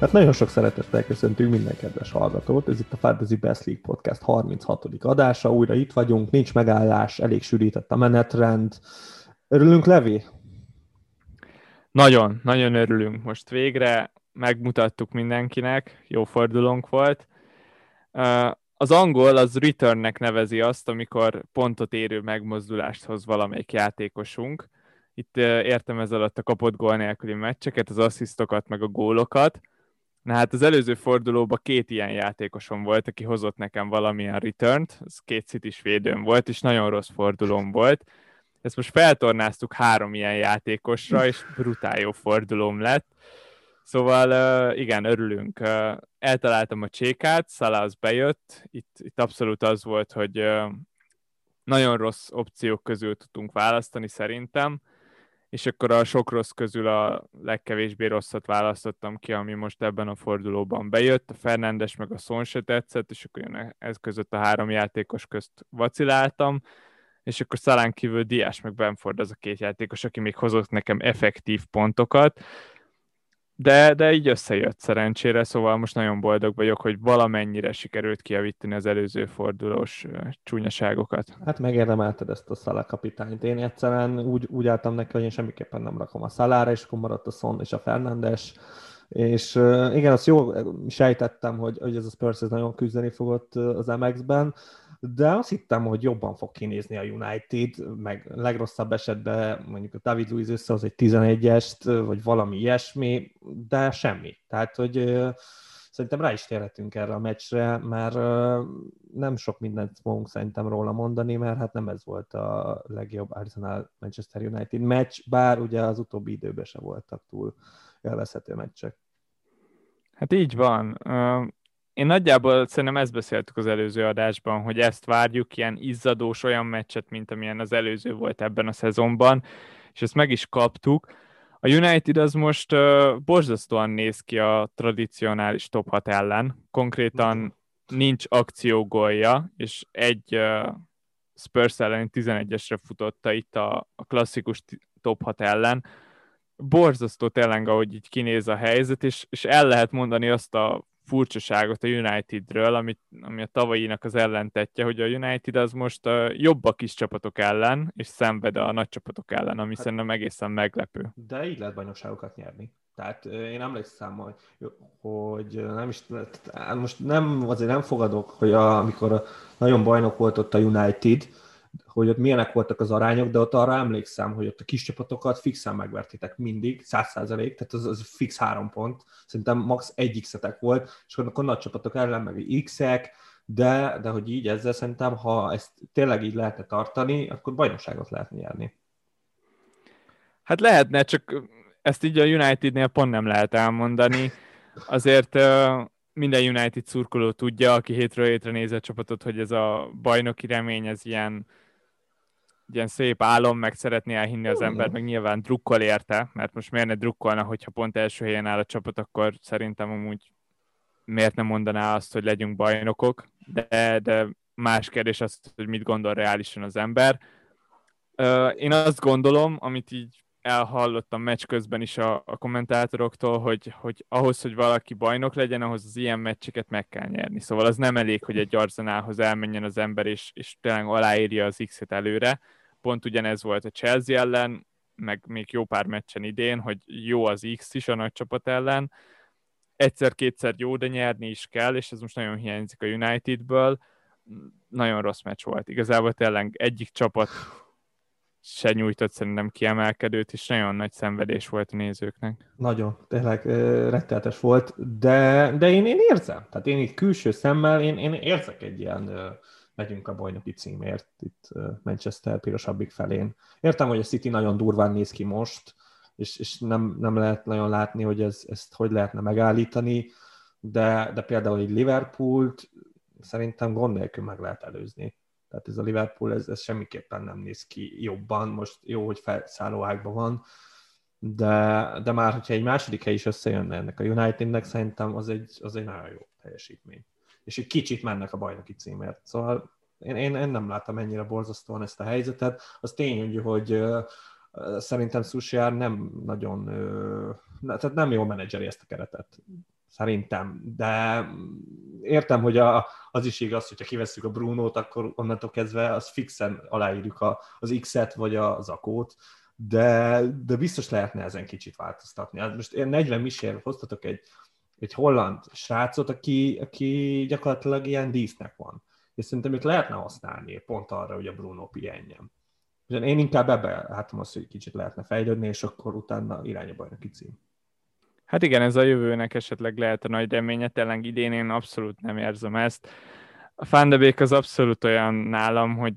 Hát nagyon sok szeretettel köszöntünk minden kedves hallgatót. Ez itt a Fantasy Best League Podcast 36. adása. Újra itt vagyunk, nincs megállás, elég sűrített a menetrend. Örülünk, Levi? Nagyon, nagyon örülünk. Most végre megmutattuk mindenkinek, jó fordulónk volt. Az angol az returnnek nevezi azt, amikor pontot érő megmozdulást hoz valamelyik játékosunk. Itt értem ez alatt a kapott gól nélküli meccseket, az asszisztokat, meg a gólokat. Na hát az előző fordulóban két ilyen játékosom volt, aki hozott nekem valamilyen return-t, ez két citis védőm volt, és nagyon rossz fordulóm volt. Ezt most feltornáztuk három ilyen játékosra, és brutál jó fordulóm lett. Szóval igen, örülünk. Eltaláltam a csékát, Szala az bejött, itt, itt abszolút az volt, hogy nagyon rossz opciók közül tudtunk választani szerintem, és akkor a sok rossz közül a legkevésbé rosszat választottam ki, ami most ebben a fordulóban bejött. A Fernándes meg a Son se tetszett, és akkor én ez között a három játékos közt vaciláltam, és akkor Szalán kívül Diás meg Benford az a két játékos, aki még hozott nekem effektív pontokat, de, de így összejött szerencsére, szóval most nagyon boldog vagyok, hogy valamennyire sikerült kiavítani az előző fordulós csúnyaságokat. Hát megérdemelted ezt a Szala kapitányt. Én egyszerűen úgy, úgy álltam neki, hogy én semmiképpen nem rakom a Szalára, és akkor maradt a Son és a Fernandes, és igen, azt jó sejtettem, hogy, hogy ez a Spurs nagyon küzdeni fogott az MX-ben, de azt hittem, hogy jobban fog kinézni a United, meg legrosszabb esetben mondjuk a David Luiz összehoz egy 11-est, vagy valami ilyesmi, de semmi. Tehát, hogy szerintem rá is térhetünk erre a meccsre, mert nem sok mindent fogunk szerintem róla mondani, mert hát nem ez volt a legjobb Arsenal-Manchester United meccs, bár ugye az utóbbi időben se voltak túl élvezhető meccsek. Hát így van én nagyjából szerintem ezt beszéltük az előző adásban, hogy ezt várjuk, ilyen izzadós olyan meccset, mint amilyen az előző volt ebben a szezonban, és ezt meg is kaptuk. A United az most uh, borzasztóan néz ki a tradicionális top 6 ellen. Konkrétan nincs akciógolja, és egy uh, Spurs ellen 11-esre futotta itt a, a klasszikus top 6 ellen. Borzasztó tényleg, ahogy így kinéz a helyzet, és, és el lehet mondani azt a furcsaságot a Unitedről, amit, ami a tavalyinak az ellentetje, hogy a United az most a jobb a kis csapatok ellen, és szenved a nagy csapatok ellen, ami hát, szerintem egészen meglepő. De így lehet bajnokságokat nyerni. Tehát én emlékszem, hogy, hogy nem is, most nem, azért nem fogadok, hogy a, amikor nagyon bajnok volt ott a United, hogy ott milyenek voltak az arányok, de ott arra emlékszem, hogy ott a kis csapatokat fixen megvertétek mindig, 100%, tehát az, az fix három pont, szerintem max. egy x volt, és akkor nagy csapatok ellen meg x-ek, de, de hogy így ezzel szerintem, ha ezt tényleg így lehetne tartani, akkor bajnokságot lehet nyerni. Hát lehetne, csak ezt így a Unitednél pont nem lehet elmondani. Azért minden United szurkoló tudja, aki hétről hétre néz a csapatot, hogy ez a bajnoki remény, ez ilyen ilyen szép álom, meg szeretné elhinni az ember, meg nyilván drukkol érte, mert most miért ne drukkolna, hogyha pont első helyen áll a csapat, akkor szerintem amúgy miért nem mondaná azt, hogy legyünk bajnokok, de, de más kérdés az, hogy mit gondol reálisan az ember. Én azt gondolom, amit így elhallottam meccs közben is a, a kommentátoroktól, hogy, hogy ahhoz, hogy valaki bajnok legyen, ahhoz az ilyen meccseket meg kell nyerni. Szóval az nem elég, hogy egy Arzenálhoz elmenjen az ember, és, és tényleg aláírja az X-et előre, Pont ugyanez volt a Chelsea ellen, meg még jó pár meccsen idén, hogy jó az X is a nagy csapat ellen. Egyszer-kétszer jó, de nyerni is kell, és ez most nagyon hiányzik a Unitedből. Nagyon rossz meccs volt. Igazából tényleg egyik csapat se nyújtott szerintem kiemelkedőt, és nagyon nagy szenvedés volt a nézőknek. Nagyon, tényleg retteltes volt, de, de én, én érzem. Tehát én itt külső szemmel, én, én érzek egy ilyen megyünk a bajnoki címért itt Manchester pirosabbik felén. Értem, hogy a City nagyon durván néz ki most, és, és nem, nem lehet nagyon látni, hogy ez, ezt hogy lehetne megállítani, de, de például egy Liverpoolt szerintem gond nélkül meg lehet előzni. Tehát ez a Liverpool, ez, ez semmiképpen nem néz ki jobban. Most jó, hogy felszálló ágban van, de, de már, hogyha egy második hely is összejönne ennek a Unitednek, szerintem az egy, az egy nagyon jó teljesítmény és egy kicsit mennek a bajnoki címért. Szóval én, én, én nem láttam ennyire borzasztóan ezt a helyzetet. Az tény, hogy Szerintem Sushiar nem nagyon, tehát nem jól menedzseri ezt a keretet. Szerintem. De értem, hogy a, az is igaz, hogyha kivesszük a Brunót, akkor onnantól kezdve az fixen aláírjuk a, az X-et vagy a Zakót, de, de biztos lehetne ezen kicsit változtatni. Hát most én 40 misér hoztatok egy, egy holland srácot, aki, aki gyakorlatilag ilyen dísznek van. És szerintem őt lehetne használni pont arra, hogy a Bruno pihenjen. Én inkább ebbe látom azt, hogy kicsit lehetne fejlődni, és akkor utána irány a bajnoki cím. Hát igen, ez a jövőnek esetleg lehet a nagy reménye, tényleg idén én abszolút nem érzem ezt. A Fandebék az abszolút olyan nálam, hogy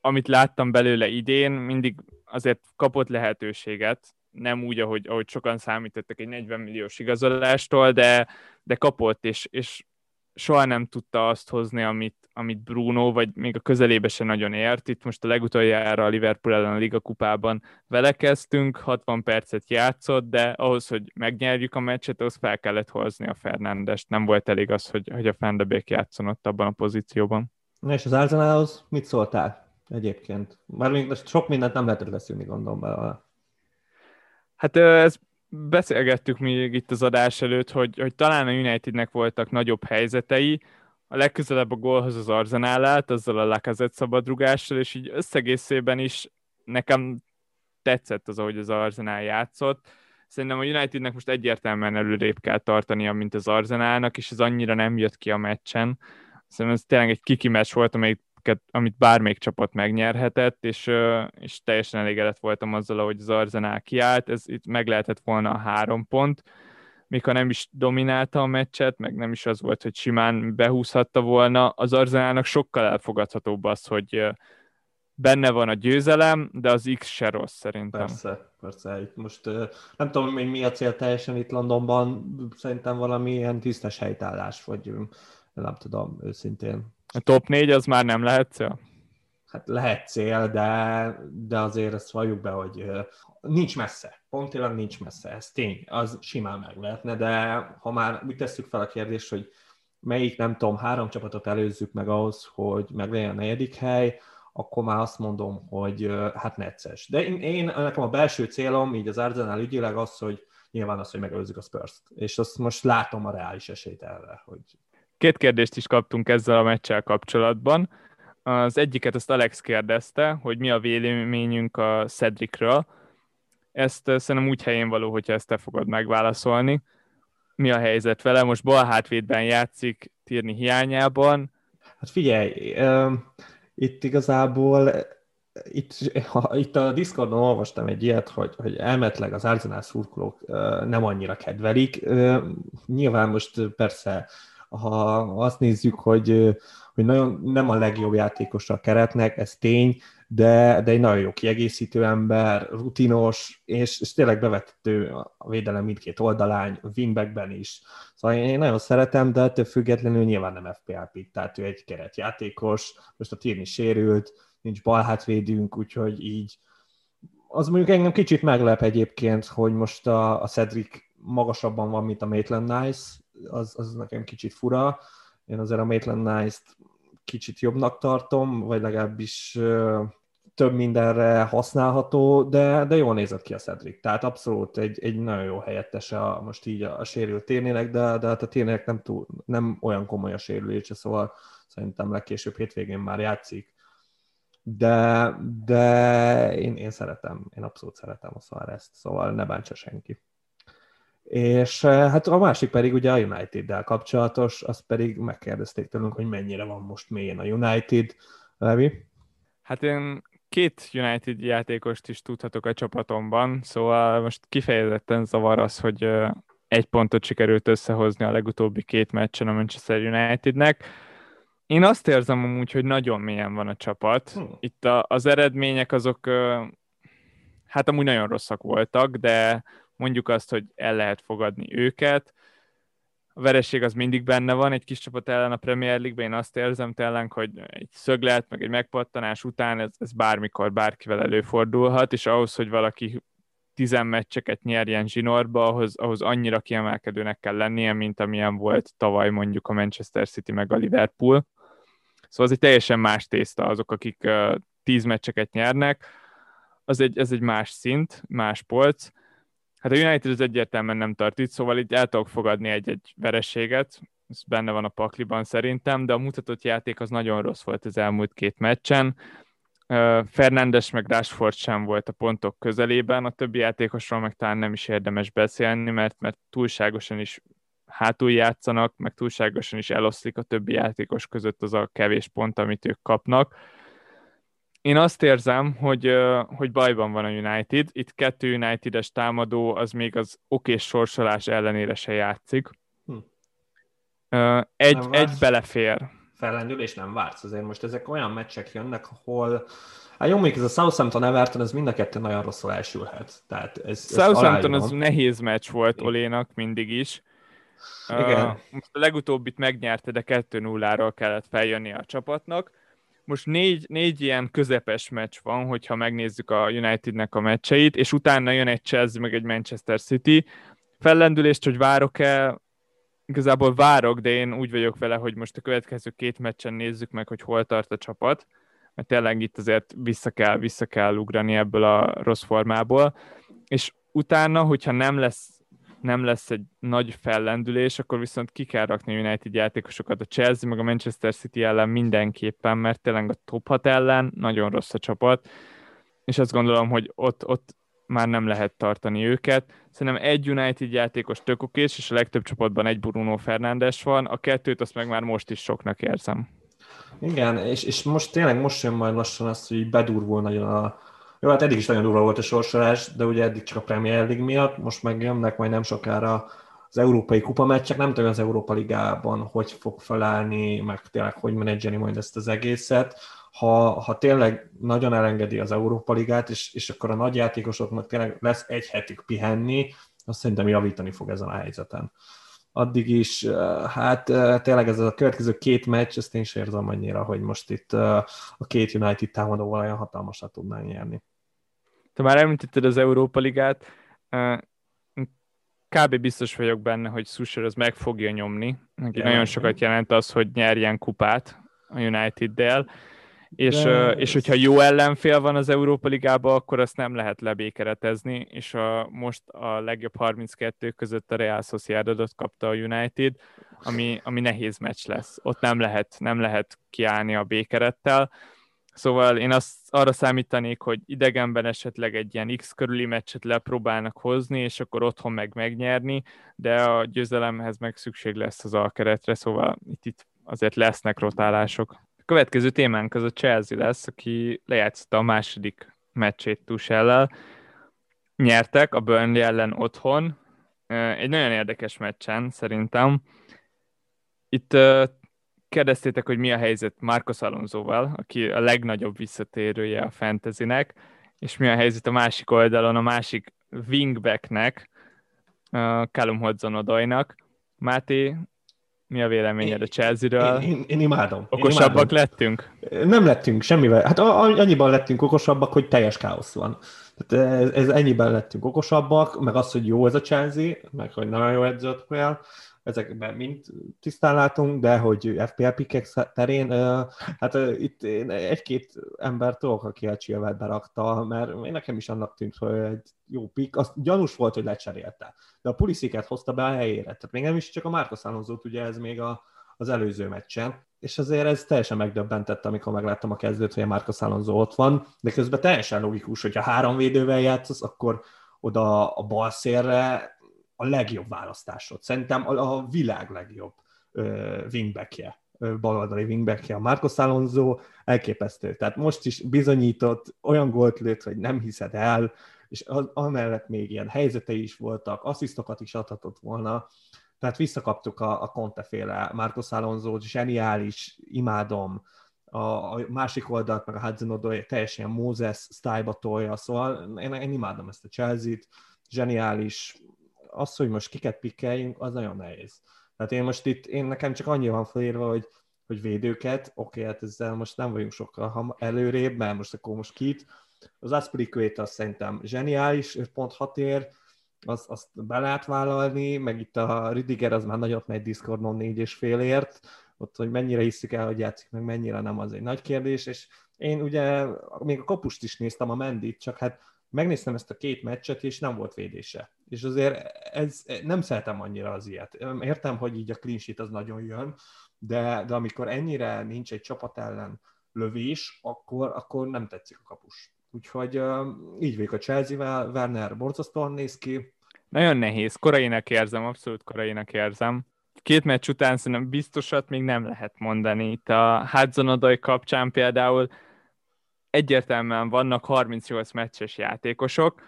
amit láttam belőle idén, mindig azért kapott lehetőséget, nem úgy, ahogy, ahogy sokan számítottak egy 40 milliós igazolástól, de, de kapott, és, és soha nem tudta azt hozni, amit, amit Bruno, vagy még a közelébe se nagyon ért. Itt most a legutoljára a Liverpool ellen a Liga kupában vele kezdtünk, 60 percet játszott, de ahhoz, hogy megnyerjük a meccset, ahhoz fel kellett hozni a Fernandest. Nem volt elég az, hogy, hogy a Fendebék játszon ott abban a pozícióban. Na és az Arsenalhoz mit szóltál egyébként? Már még sok mindent nem lehetett leszűrni, gondolom belőle. Hát ez beszélgettük még itt az adás előtt, hogy, hogy talán a Unitednek voltak nagyobb helyzetei, a legközelebb a gólhoz az Arzenál állt, azzal a Lacazette szabadrugással, és így összegészében is nekem tetszett az, ahogy az Arzenál játszott. Szerintem a Unitednek most egyértelműen előrébb kell tartania, mint az Arzenálnak, és ez annyira nem jött ki a meccsen. Szerintem ez tényleg egy kiki meccs volt, amelyik amit bármelyik csapat megnyerhetett, és, és teljesen elégedett voltam azzal, hogy az Arzenál kiállt, ez itt meg lehetett volna a három pont, még ha nem is dominálta a meccset, meg nem is az volt, hogy simán behúzhatta volna, az Arzenálnak sokkal elfogadhatóbb az, hogy benne van a győzelem, de az X se rossz szerintem. Persze, persze. Itt most nem tudom, hogy mi a cél teljesen itt Londonban, szerintem valami ilyen tisztes helytállás, vagy nem tudom, őszintén. A top 4 az már nem lehet cél? Hát lehet cél, de, de azért ezt valljuk be, hogy nincs messze. Pontilag nincs messze, ez tény. Az simán meg lehetne, de ha már úgy tesszük fel a kérdést, hogy melyik, nem tudom, három csapatot előzzük meg ahhoz, hogy meglegyen a negyedik hely, akkor már azt mondom, hogy hát necces. De én, én, nekem a belső célom, így az Arsenal ügyileg az, hogy nyilván az, hogy megelőzzük a spurs És azt most látom a reális esélyt erre, hogy Két kérdést is kaptunk ezzel a meccsel kapcsolatban. Az egyiket azt Alex kérdezte, hogy mi a véleményünk a Cedricről. Ezt szerintem úgy helyén való, hogyha ezt te fogod megválaszolni. Mi a helyzet vele? Most bal hátvédben játszik Tirni hiányában. Hát figyelj, itt igazából itt, ha, itt a Discordon olvastam egy ilyet, hogy, hogy elmetleg az Arsenal szurkolók nem annyira kedvelik. Nyilván most persze ha azt nézzük, hogy, hogy nagyon nem a legjobb játékos a keretnek, ez tény, de, de egy nagyon jó kiegészítő ember, rutinos, és, és tényleg bevető a védelem mindkét oldalán, wingbackben is. Szóval én nagyon szeretem, de ettől függetlenül nyilván nem FPL pick, tehát ő egy keretjátékos, most a Tirni sérült, nincs balhátvédünk, úgyhogy így az mondjuk engem kicsit meglep egyébként, hogy most a, a Cedric magasabban van, mint a Maitland Nice, az, az nekem kicsit fura. Én azért a Maitland Nice-t kicsit jobbnak tartom, vagy legalábbis több mindenre használható, de, de jól nézett ki a Cedric. Tehát abszolút egy, egy nagyon jó helyettese a, most így a, a sérült térnének, de, de hát a térnének nem, túl, nem olyan komoly a sérülése, szóval szerintem legkésőbb hétvégén már játszik. De, de én, én szeretem, én abszolút szeretem a szóval ezt, szóval ne bántsa senki. És eh, hát a másik pedig ugye a United-del kapcsolatos, azt pedig megkérdezték tőlünk, hogy mennyire van most mélyen a United. Levi? Hát én két United játékost is tudhatok a csapatomban, szóval most kifejezetten zavar az, hogy eh, egy pontot sikerült összehozni a legutóbbi két meccsen a Manchester Unitednek. Én azt érzem amúgy, hogy nagyon mélyen van a csapat. Hmm. Itt a, az eredmények azok eh, hát amúgy nagyon rosszak voltak, de mondjuk azt, hogy el lehet fogadni őket. A vereség az mindig benne van, egy kis csapat ellen a Premier League-ben, én azt érzem tényleg, hogy egy szöglet, meg egy megpattanás után ez, ez bármikor bárkivel előfordulhat, és ahhoz, hogy valaki tizen meccseket nyerjen zsinórba, ahhoz, ahhoz annyira kiemelkedőnek kell lennie, mint amilyen volt tavaly mondjuk a Manchester City meg a Liverpool. Szóval az egy teljesen más tészta azok, akik uh, tíz meccseket nyernek, az egy, ez egy más szint, más polc. Hát a United az egyértelműen nem tart itt, szóval itt el tudok fogadni egy-egy vereséget, ez benne van a pakliban szerintem, de a mutatott játék az nagyon rossz volt az elmúlt két meccsen. Fernándes meg Rashford sem volt a pontok közelében, a többi játékosról meg talán nem is érdemes beszélni, mert, mert túlságosan is hátul játszanak, meg túlságosan is eloszlik a többi játékos között az a kevés pont, amit ők kapnak. Én azt érzem, hogy, hogy bajban van a United. Itt kettő United-es támadó, az még az okés sorsolás ellenére se játszik. Hm. Egy, egy belefér. Fellendülés nem vársz. Azért most ezek olyan meccsek jönnek, ahol Hát jó, még ez a Southampton Everton, ez mind a kettő nagyon rosszul elsülhet. Tehát ez, Southampton az nehéz meccs volt Olénak mindig is. Igen. Uh, most a legutóbbit megnyerte, de 2-0-ról kellett feljönni a csapatnak. Most négy, négy ilyen közepes meccs van, hogyha megnézzük a Unitednek a meccseit, és utána jön egy Chelsea, meg egy Manchester City. Fellendülést, hogy várok-e, igazából várok, de én úgy vagyok vele, hogy most a következő két meccsen nézzük meg, hogy hol tart a csapat, mert tényleg itt azért vissza kell, vissza kell ugrani ebből a rossz formából, és utána, hogyha nem lesz nem lesz egy nagy fellendülés, akkor viszont ki kell rakni United játékosokat a Chelsea, meg a Manchester City ellen mindenképpen, mert tényleg a top 6 ellen nagyon rossz a csapat, és azt gondolom, hogy ott, ott már nem lehet tartani őket. Szerintem egy United játékos tök okés, és a legtöbb csapatban egy Bruno Fernándes van, a kettőt azt meg már most is soknak érzem. Igen, és, és most tényleg most jön majd lassan az, hogy bedurvul nagyon a, jó, hát eddig is nagyon durva volt a sorsolás, de ugye eddig csak a Premier League miatt, most meg jönnek majd nem sokára az európai kupa meccsek, nem tudom az Európa Ligában hogy fog felállni, meg tényleg hogy menedzseni majd ezt az egészet. Ha, ha tényleg nagyon elengedi az Európa Ligát, és, és akkor a nagy játékosoknak tényleg lesz egy hetük pihenni, azt szerintem javítani fog ezen a helyzeten. Addig is, hát tényleg ez a következő két meccs, ezt én is érzem annyira, hogy most itt a két United támadóval olyan hatalmasat tudnánk nyerni. Te már említetted az Európa Ligát, kb. biztos vagyok benne, hogy Susher az meg fogja nyomni. Neki nagyon sokat jelent az, hogy nyerjen kupát a United-del, és, De... és hogyha jó ellenfél van az Európa Ligában, akkor azt nem lehet lebékeretezni, és a, most a legjobb 32 között a Real Sociedadot kapta a United, ami, ami nehéz meccs lesz. Ott nem lehet, nem lehet kiállni a békerettel, Szóval én azt arra számítanék, hogy idegenben esetleg egy ilyen X körüli meccset lepróbálnak hozni, és akkor otthon meg megnyerni, de a győzelemhez meg szükség lesz az alkeretre, szóval itt, itt azért lesznek rotálások. A következő témánk az a Chelsea lesz, aki lejátszotta a második meccsét Tuchellel. Nyertek a Burnley ellen otthon, egy nagyon érdekes meccsen szerintem. Itt kérdeztétek, hogy mi a helyzet Marcos Alonsoval, aki a legnagyobb visszatérője a fantasynek, és mi a helyzet a másik oldalon, a másik wingbacknek, uh, Callum Hudson-Odojnak. Máté, mi a véleményed a Chelsea-ről? Én, én, én imádom. Okosabbak én imádom. lettünk? Nem lettünk semmivel. Hát annyiban lettünk okosabbak, hogy teljes káosz van. Tehát ez, ez ennyiben lettünk okosabbak, meg az, hogy jó ez a Chelsea, meg hogy nagyon jó edzőt fel, ezekben mind tisztán látunk, de hogy FPL pickek terén, hát itt én egy-két ember tudok, aki a Chilwell berakta, mert én nekem is annak tűnt, hogy egy jó pick, az gyanús volt, hogy lecserélte, de a Pulisiket hozta be a helyére, tehát még nem is csak a Márkos alonso ugye ez még a, az előző meccsen, és azért ez teljesen megdöbbentett, amikor megláttam a kezdőt, hogy a Márkos Alonso ott van, de közben teljesen logikus, hogyha három védővel játszasz, akkor oda a bal szélre a legjobb választásod. Szerintem a, világ legjobb wingbackje, baloldali wingbackje a Marcos Alonso, elképesztő. Tehát most is bizonyított, olyan gólt lőtt, hogy nem hiszed el, és amellett még ilyen helyzetei is voltak, asszisztokat is adhatott volna, tehát visszakaptuk a, a Conte-féle Marcos Alonso, zseniális, imádom, a, a másik oldalt, meg a hudson teljesen Moses style tolja, szóval én, én imádom ezt a Chelsea-t, zseniális, az, hogy most kiket pikkeljünk, az nagyon nehéz. Tehát én most itt, én nekem csak annyi van felírva, hogy, hogy védőket, oké, hát ezzel most nem vagyunk sokkal előrébb, mert most akkor most kit. Az Aspilicueta szerintem zseniális, pont hat ér, azt, azt be lehet vállalni, meg itt a Ridiger az már nagyot megy Discordon négy és félért, ott, hogy mennyire hiszik el, hogy játszik, meg mennyire nem, az egy nagy kérdés, és én ugye még a kapust is néztem, a Mendit, csak hát megnéztem ezt a két meccset, és nem volt védése. És azért ez, nem szeretem annyira az ilyet. Értem, hogy így a clean sheet az nagyon jön, de, de amikor ennyire nincs egy csapat ellen lövés, akkor, akkor nem tetszik a kapus. Úgyhogy uh, így vagyok a Chelsea-vel, Werner borzasztóan néz ki. Nagyon nehéz, korainak érzem, abszolút korainak érzem. Két meccs után szerintem biztosat még nem lehet mondani. Itt a Hudson kapcsán például egyértelműen vannak 38 meccses játékosok,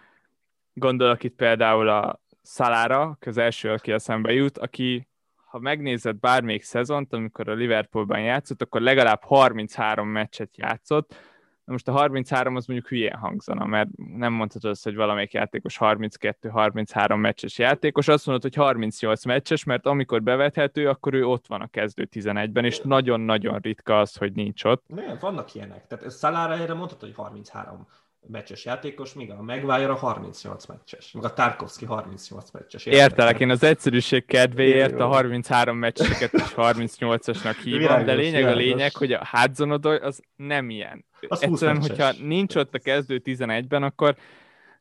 gondolok itt például a Szalára, az első, aki eszembe jut, aki ha megnézed bármelyik szezont, amikor a Liverpoolban játszott, akkor legalább 33 meccset játszott, most a 33 az mondjuk hülyén hangzana, mert nem mondhatod azt, hogy valamelyik játékos 32-33 meccses játékos, azt mondod, hogy 38 meccses, mert amikor bevethető, akkor ő ott van a kezdő 11-ben, és nagyon-nagyon ritka az, hogy nincs ott. Nem, vannak ilyenek. Tehát Szalára erre mondhatod, hogy 33 meccses játékos, míg a Maguire a 38 meccses, meg a Tarkovsky 38 meccses. Értelek, én az egyszerűség kedvéért a 33 meccseket is 38-asnak hívom, Világos, de lényeg a lényeg, hogy a Hudson az nem ilyen. Az Egyszerűen, hogyha nincs ott a kezdő 11-ben, akkor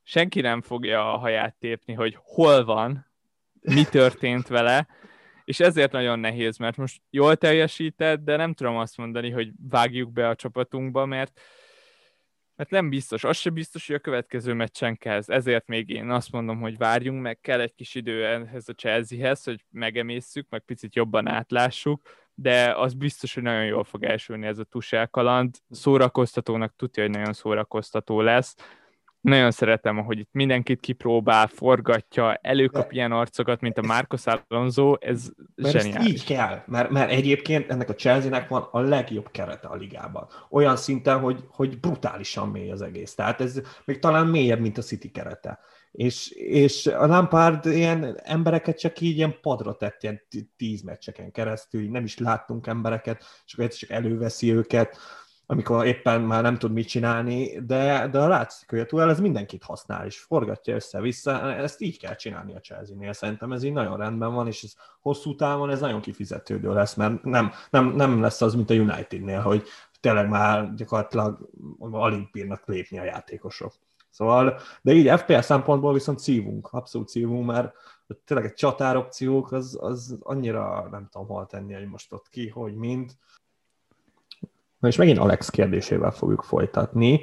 senki nem fogja a haját tépni, hogy hol van, mi történt vele, és ezért nagyon nehéz, mert most jól teljesített, de nem tudom azt mondani, hogy vágjuk be a csapatunkba, mert mert nem biztos, az sem biztos, hogy a következő meccsen kezd. Ezért még én azt mondom, hogy várjunk meg, kell egy kis idő ehhez a Chelseahez, hogy megemészszük, meg picit jobban átlássuk, de az biztos, hogy nagyon jól fog elsülni ez a Tusel kaland. Szórakoztatónak tudja, hogy nagyon szórakoztató lesz nagyon szeretem, hogy itt mindenkit kipróbál, forgatja, előkap De... ilyen arcokat, mint a Marcos Alonso, ez mert zseniális. így kell, mert, mert egyébként ennek a Chelsea-nek van a legjobb kerete a ligában. Olyan szinten, hogy, hogy brutálisan mély az egész. Tehát ez még talán mélyebb, mint a City kerete. És, és a Lampard ilyen embereket csak így ilyen padra tett, ilyen tíz meccseken keresztül, nem is láttunk embereket, és akkor csak előveszi őket amikor éppen már nem tud mit csinálni, de, de látszik, hogy a Tuel ez mindenkit használ, és forgatja össze-vissza, ezt így kell csinálni a Chelsea-nél, szerintem ez így nagyon rendben van, és ez hosszú távon ez nagyon kifizetődő lesz, mert nem, nem, nem lesz az, mint a Unitednél, hogy tényleg már gyakorlatilag alig bírnak lépni a játékosok. Szóval, de így FPS szempontból viszont szívunk, abszolút szívunk, mert tényleg egy csatár az, az annyira nem tudom hol tenni, hogy most ott ki, hogy mind, Na és megint Alex kérdésével fogjuk folytatni,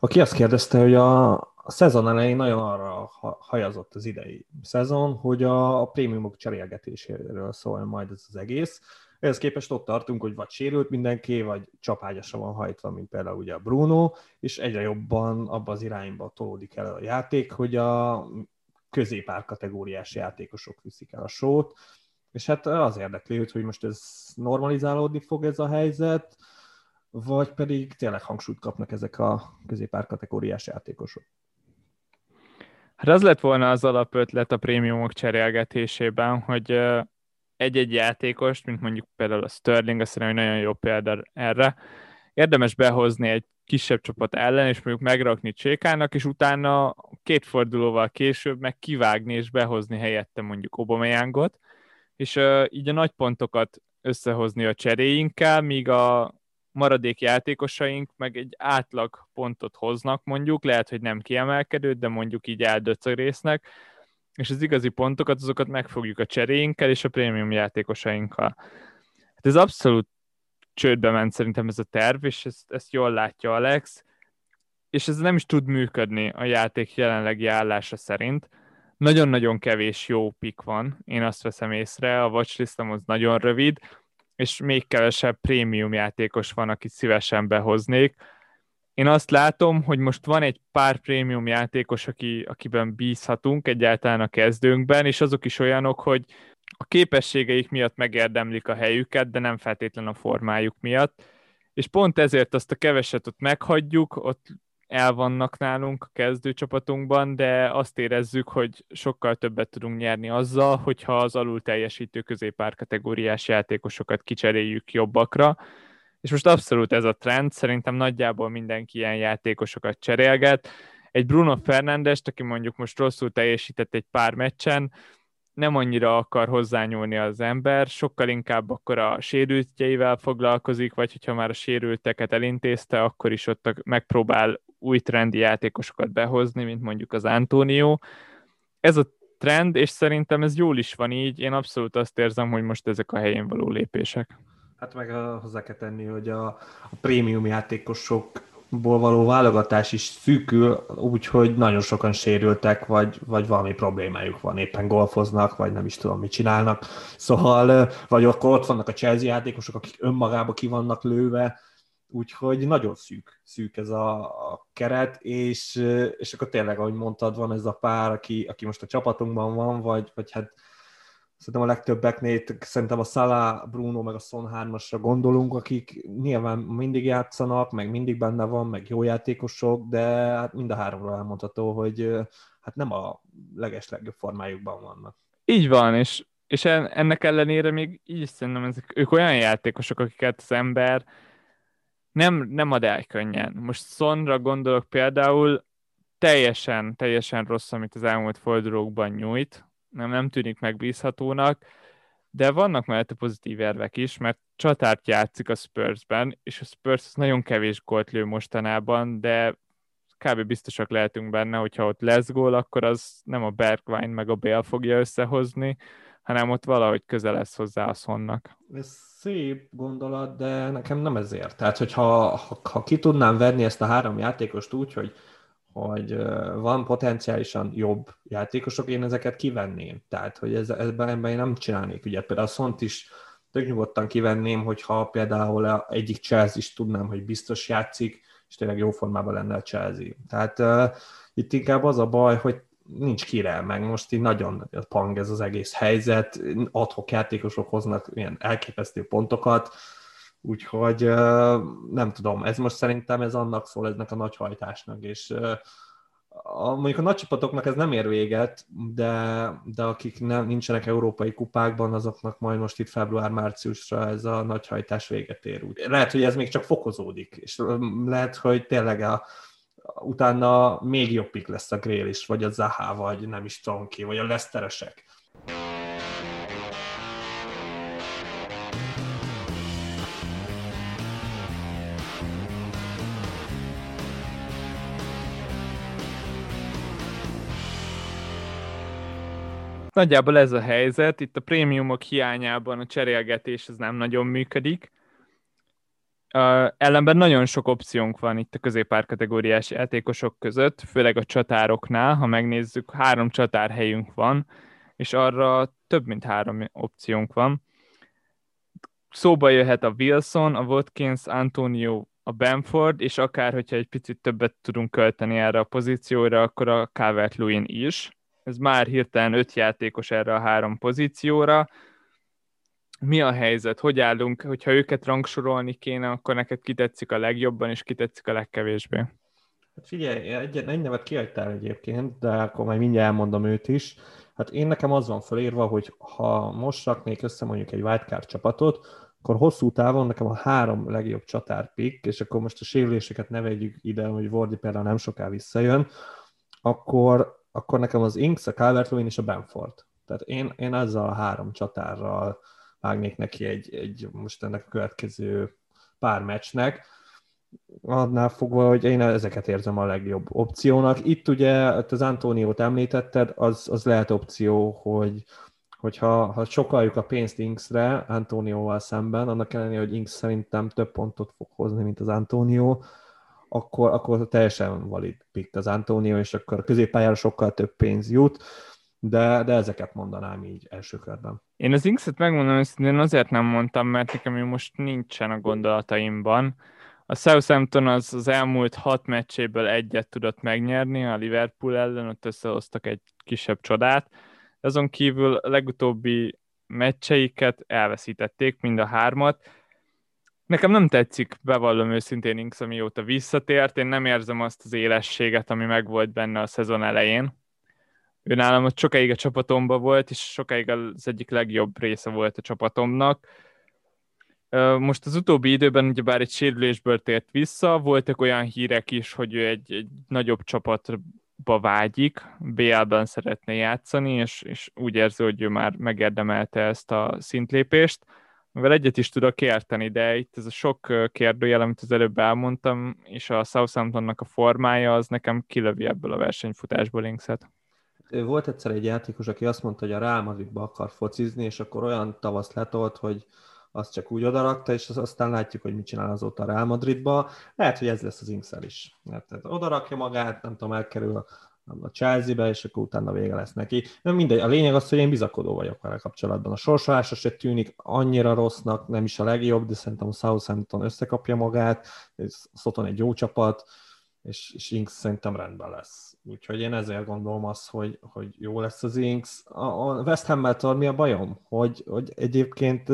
aki azt kérdezte, hogy a, a szezon elején nagyon arra hajazott az idei szezon, hogy a, a prémiumok cserélgetéséről szól majd ez az egész. Ehhez képest ott tartunk, hogy vagy sérült mindenki, vagy csapágyasra van hajtva, mint például ugye a Bruno, és egyre jobban abba az irányba tolódik el a játék, hogy a középár kategóriás játékosok viszik el a sót, és hát az érdekli hogy most ez normalizálódni fog ez a helyzet, vagy pedig tényleg hangsúlyt kapnak ezek a középár kategóriás játékosok? Hát az lett volna az alapötlet a prémiumok cserélgetésében, hogy egy-egy játékost, mint mondjuk például a Sterling, azt szerintem, nagyon jó példa erre, érdemes behozni egy kisebb csapat ellen, és mondjuk megrakni Csékának, és utána két fordulóval később meg kivágni és behozni helyette mondjuk Obameyangot, és uh, így a nagy pontokat összehozni a cseréinkkel, míg a maradék játékosaink meg egy átlag pontot hoznak mondjuk, lehet, hogy nem kiemelkedő, de mondjuk így résznek, és az igazi pontokat, azokat megfogjuk a cseréinkkel és a prémium játékosainkkal. Hát ez abszolút csődbe ment szerintem ez a terv, és ezt, ezt jól látja Alex, és ez nem is tud működni a játék jelenlegi állása szerint. Nagyon-nagyon kevés jó pik van, én azt veszem észre, a watchlistom az nagyon rövid, és még kevesebb prémium játékos van, akit szívesen behoznék. Én azt látom, hogy most van egy pár prémium játékos, aki, akiben bízhatunk egyáltalán a kezdőnkben, és azok is olyanok, hogy a képességeik miatt megérdemlik a helyüket, de nem feltétlenül a formájuk miatt. És pont ezért azt a keveset ott meghagyjuk, ott el vannak nálunk a kezdőcsapatunkban, de azt érezzük, hogy sokkal többet tudunk nyerni azzal, hogyha az alul teljesítő középár kategóriás játékosokat kicseréljük jobbakra. És most abszolút ez a trend, szerintem nagyjából mindenki ilyen játékosokat cserélget. Egy Bruno Fernandes, aki mondjuk most rosszul teljesített egy pár meccsen, nem annyira akar hozzányúlni az ember, sokkal inkább akkor a sérültjeivel foglalkozik, vagy hogyha már a sérülteket elintézte, akkor is ott megpróbál új trendi játékosokat behozni, mint mondjuk az Antonio. Ez a trend, és szerintem ez jól is van így. Én abszolút azt érzem, hogy most ezek a helyén való lépések. Hát meg hozzá kell tenni, hogy a, a prémium játékosok ból való válogatás is szűkül, úgyhogy nagyon sokan sérültek, vagy, vagy valami problémájuk van, éppen golfoznak, vagy nem is tudom, mit csinálnak. Szóval, vagy akkor ott vannak a Chelsea játékosok, akik önmagába ki vannak lőve, úgyhogy nagyon szűk, szűk ez a, a keret, és, és akkor tényleg, ahogy mondtad, van ez a pár, aki, aki most a csapatunkban van, vagy, vagy hát szerintem a legtöbbeknél szerintem a Salah, Bruno meg a Son 3-asra gondolunk, akik nyilván mindig játszanak, meg mindig benne van, meg jó játékosok, de hát mind a háromról elmondható, hogy hát nem a leges legjobb formájukban vannak. Így van, és, és ennek ellenére még így is szerintem ezek, ők olyan játékosok, akiket az ember nem, nem ad el könnyen. Most Sonra gondolok például, teljesen, teljesen rossz, amit az elmúlt fordulókban nyújt, nem, nem tűnik megbízhatónak, de vannak mellette pozitív érvek is, mert csatárt játszik a Spursben, és a Spurs nagyon kevés gólt lő mostanában, de kb. biztosak lehetünk benne, hogyha ott lesz gól, akkor az nem a Bergwine meg a Bale fogja összehozni, hanem ott valahogy közel lesz hozzá a szonnak. Ez szép gondolat, de nekem nem ezért. Tehát, hogyha ha, ha ki tudnám venni ezt a három játékost úgy, hogy hogy van potenciálisan jobb játékosok, én ezeket kivenném. Tehát, hogy ez, ebben, ebben én nem csinálnék ügyet. Például a Szont is tök nyugodtan kivenném, hogyha például egyik Chelsea is tudnám, hogy biztos játszik, és tényleg jó formában lenne a Chelsea. Tehát uh, itt inkább az a baj, hogy nincs kire, meg most így nagyon pang ez az egész helyzet, adhok játékosok hoznak ilyen elképesztő pontokat, Úgyhogy nem tudom, ez most szerintem ez annak szól, eznek a nagy hajtásnak, és a, mondjuk a nagy csapatoknak ez nem ér véget, de, de akik nem, nincsenek európai kupákban, azoknak majd most itt február-márciusra ez a nagy hajtás véget ér. Úgy. Lehet, hogy ez még csak fokozódik, és lehet, hogy tényleg a, utána még jobb pik lesz a Grél vagy a Zaha, vagy nem is tudom ki, vagy a Leszteresek. Nagyjából ez a helyzet. Itt a prémiumok hiányában a cserélgetés az nem nagyon működik. Uh, ellenben nagyon sok opciónk van itt a középár kategóriás játékosok között, főleg a csatároknál, ha megnézzük, három csatárhelyünk van, és arra több mint három opciónk van. Szóba jöhet a Wilson, a Watkins, Antonio, a Benford, és akár, hogyha egy picit többet tudunk költeni erre a pozícióra, akkor a Calvert-Lewin is ez már hirtelen öt játékos erre a három pozícióra. Mi a helyzet? Hogy állunk? Hogyha őket rangsorolni kéne, akkor neked kitetszik a legjobban, és kitetszik a legkevésbé? Hát figyelj, egy, egy nevet kiadtál egyébként, de akkor majd mindjárt elmondom őt is. Hát én nekem az van felírva, hogy ha most raknék össze mondjuk egy wildcard csapatot, akkor hosszú távon nekem a három legjobb csatár pick, és akkor most a sérüléseket ne vegyük ide, hogy Vordi például nem soká visszajön, akkor akkor nekem az Inks, a calvert és a Benford. Tehát én, én ezzel a három csatárral vágnék neki egy, egy most ennek a következő pár meccsnek, annál fogva, hogy én ezeket érzem a legjobb opciónak. Itt ugye az Antóniót említetted, az, az lehet opció, hogy hogyha ha sokaljuk a pénzt Inksre Antónióval szemben, annak ellenére, hogy Inks szerintem több pontot fog hozni, mint az Antónió, akkor, akkor teljesen valid pick az Antonio, és akkor a középpályára sokkal több pénz jut, de, de ezeket mondanám így első körben. Én az Inks-et megmondom őszintén azért nem mondtam, mert nekem most nincsen a gondolataimban. A Southampton az, az elmúlt hat meccséből egyet tudott megnyerni, a Liverpool ellen ott összehoztak egy kisebb csodát. Azon kívül a legutóbbi meccseiket elveszítették, mind a hármat, Nekem nem tetszik, bevallom őszintén Inks, amióta visszatért. Én nem érzem azt az élességet, ami megvolt benne a szezon elején. Ő nálam sokáig a csapatomba volt, és sokáig az egyik legjobb része volt a csapatomnak. Most az utóbbi időben ugyebár egy sérülésből tért vissza, voltak olyan hírek is, hogy ő egy, egy nagyobb csapat ba vágyik, BL-ben szeretne játszani, és, és úgy érzi, hogy ő már megérdemelte ezt a szintlépést, mivel egyet is tudok érteni, de itt ez a sok kérdőjel, amit az előbb elmondtam, és a Southamptonnak a formája, az nekem kilövi ebből a versenyfutásból Linkset. Volt egyszer egy játékos, aki azt mondta, hogy a Real Madridba akar focizni, és akkor olyan tavaszt letolt, hogy azt csak úgy odarakta, és aztán látjuk, hogy mit csinál azóta a Real Madridba. Lehet, hogy ez lesz az Inkszel is. Tehát odarakja magát, nem tudom, elkerül a, a Chelsea-be, és akkor utána vége lesz neki. Nem mindegy, a lényeg az, hogy én bizakodó vagyok vele kapcsolatban. A sorsolása se tűnik annyira rossznak, nem is a legjobb, de szerintem a Southampton összekapja magát, Szoton egy jó csapat, és, és Inks szerintem rendben lesz. Úgyhogy én ezért gondolom azt, hogy, hogy jó lesz az Inks. A, a West ham mi a bajom? Hogy, hogy egyébként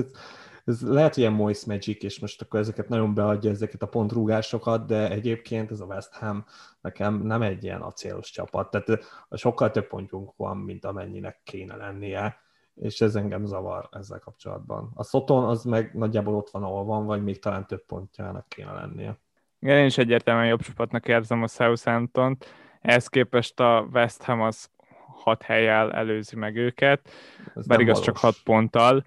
ez lehet ilyen Moist Magic, és most akkor ezeket nagyon beadja ezeket a pontrúgásokat, de egyébként ez a West Ham nekem nem egy ilyen acélos csapat, tehát sokkal több pontjunk van, mint amennyinek kéne lennie, és ez engem zavar ezzel kapcsolatban. A Soton az meg nagyjából ott van, ahol van, vagy még talán több pontjának kéne lennie. Igen, én is egyértelműen jobb csapatnak érzem a Southampton-t, ehhez képest a West Ham az hat helyjel előzi meg őket, Ez bár igaz csak hat ponttal.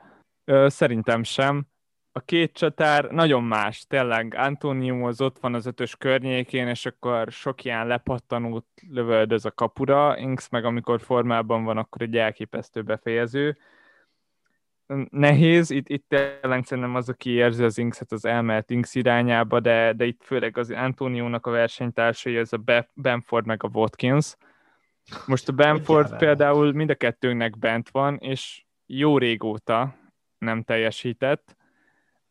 Szerintem sem. A két csatár nagyon más, tényleg Antonium az ott van az ötös környékén, és akkor sok ilyen lepattanót lövöldöz a kapura, Inks meg amikor formában van, akkor egy elképesztő befejező. Nehéz, itt, itt tényleg szerintem az, aki érzi az Inkset, az elmehet Inks irányába, de, de itt főleg az Antoniónak a versenytársai, ez a Benford meg a Watkins. Most a Benford például mind a kettőnknek bent van, és jó régóta, nem teljesített.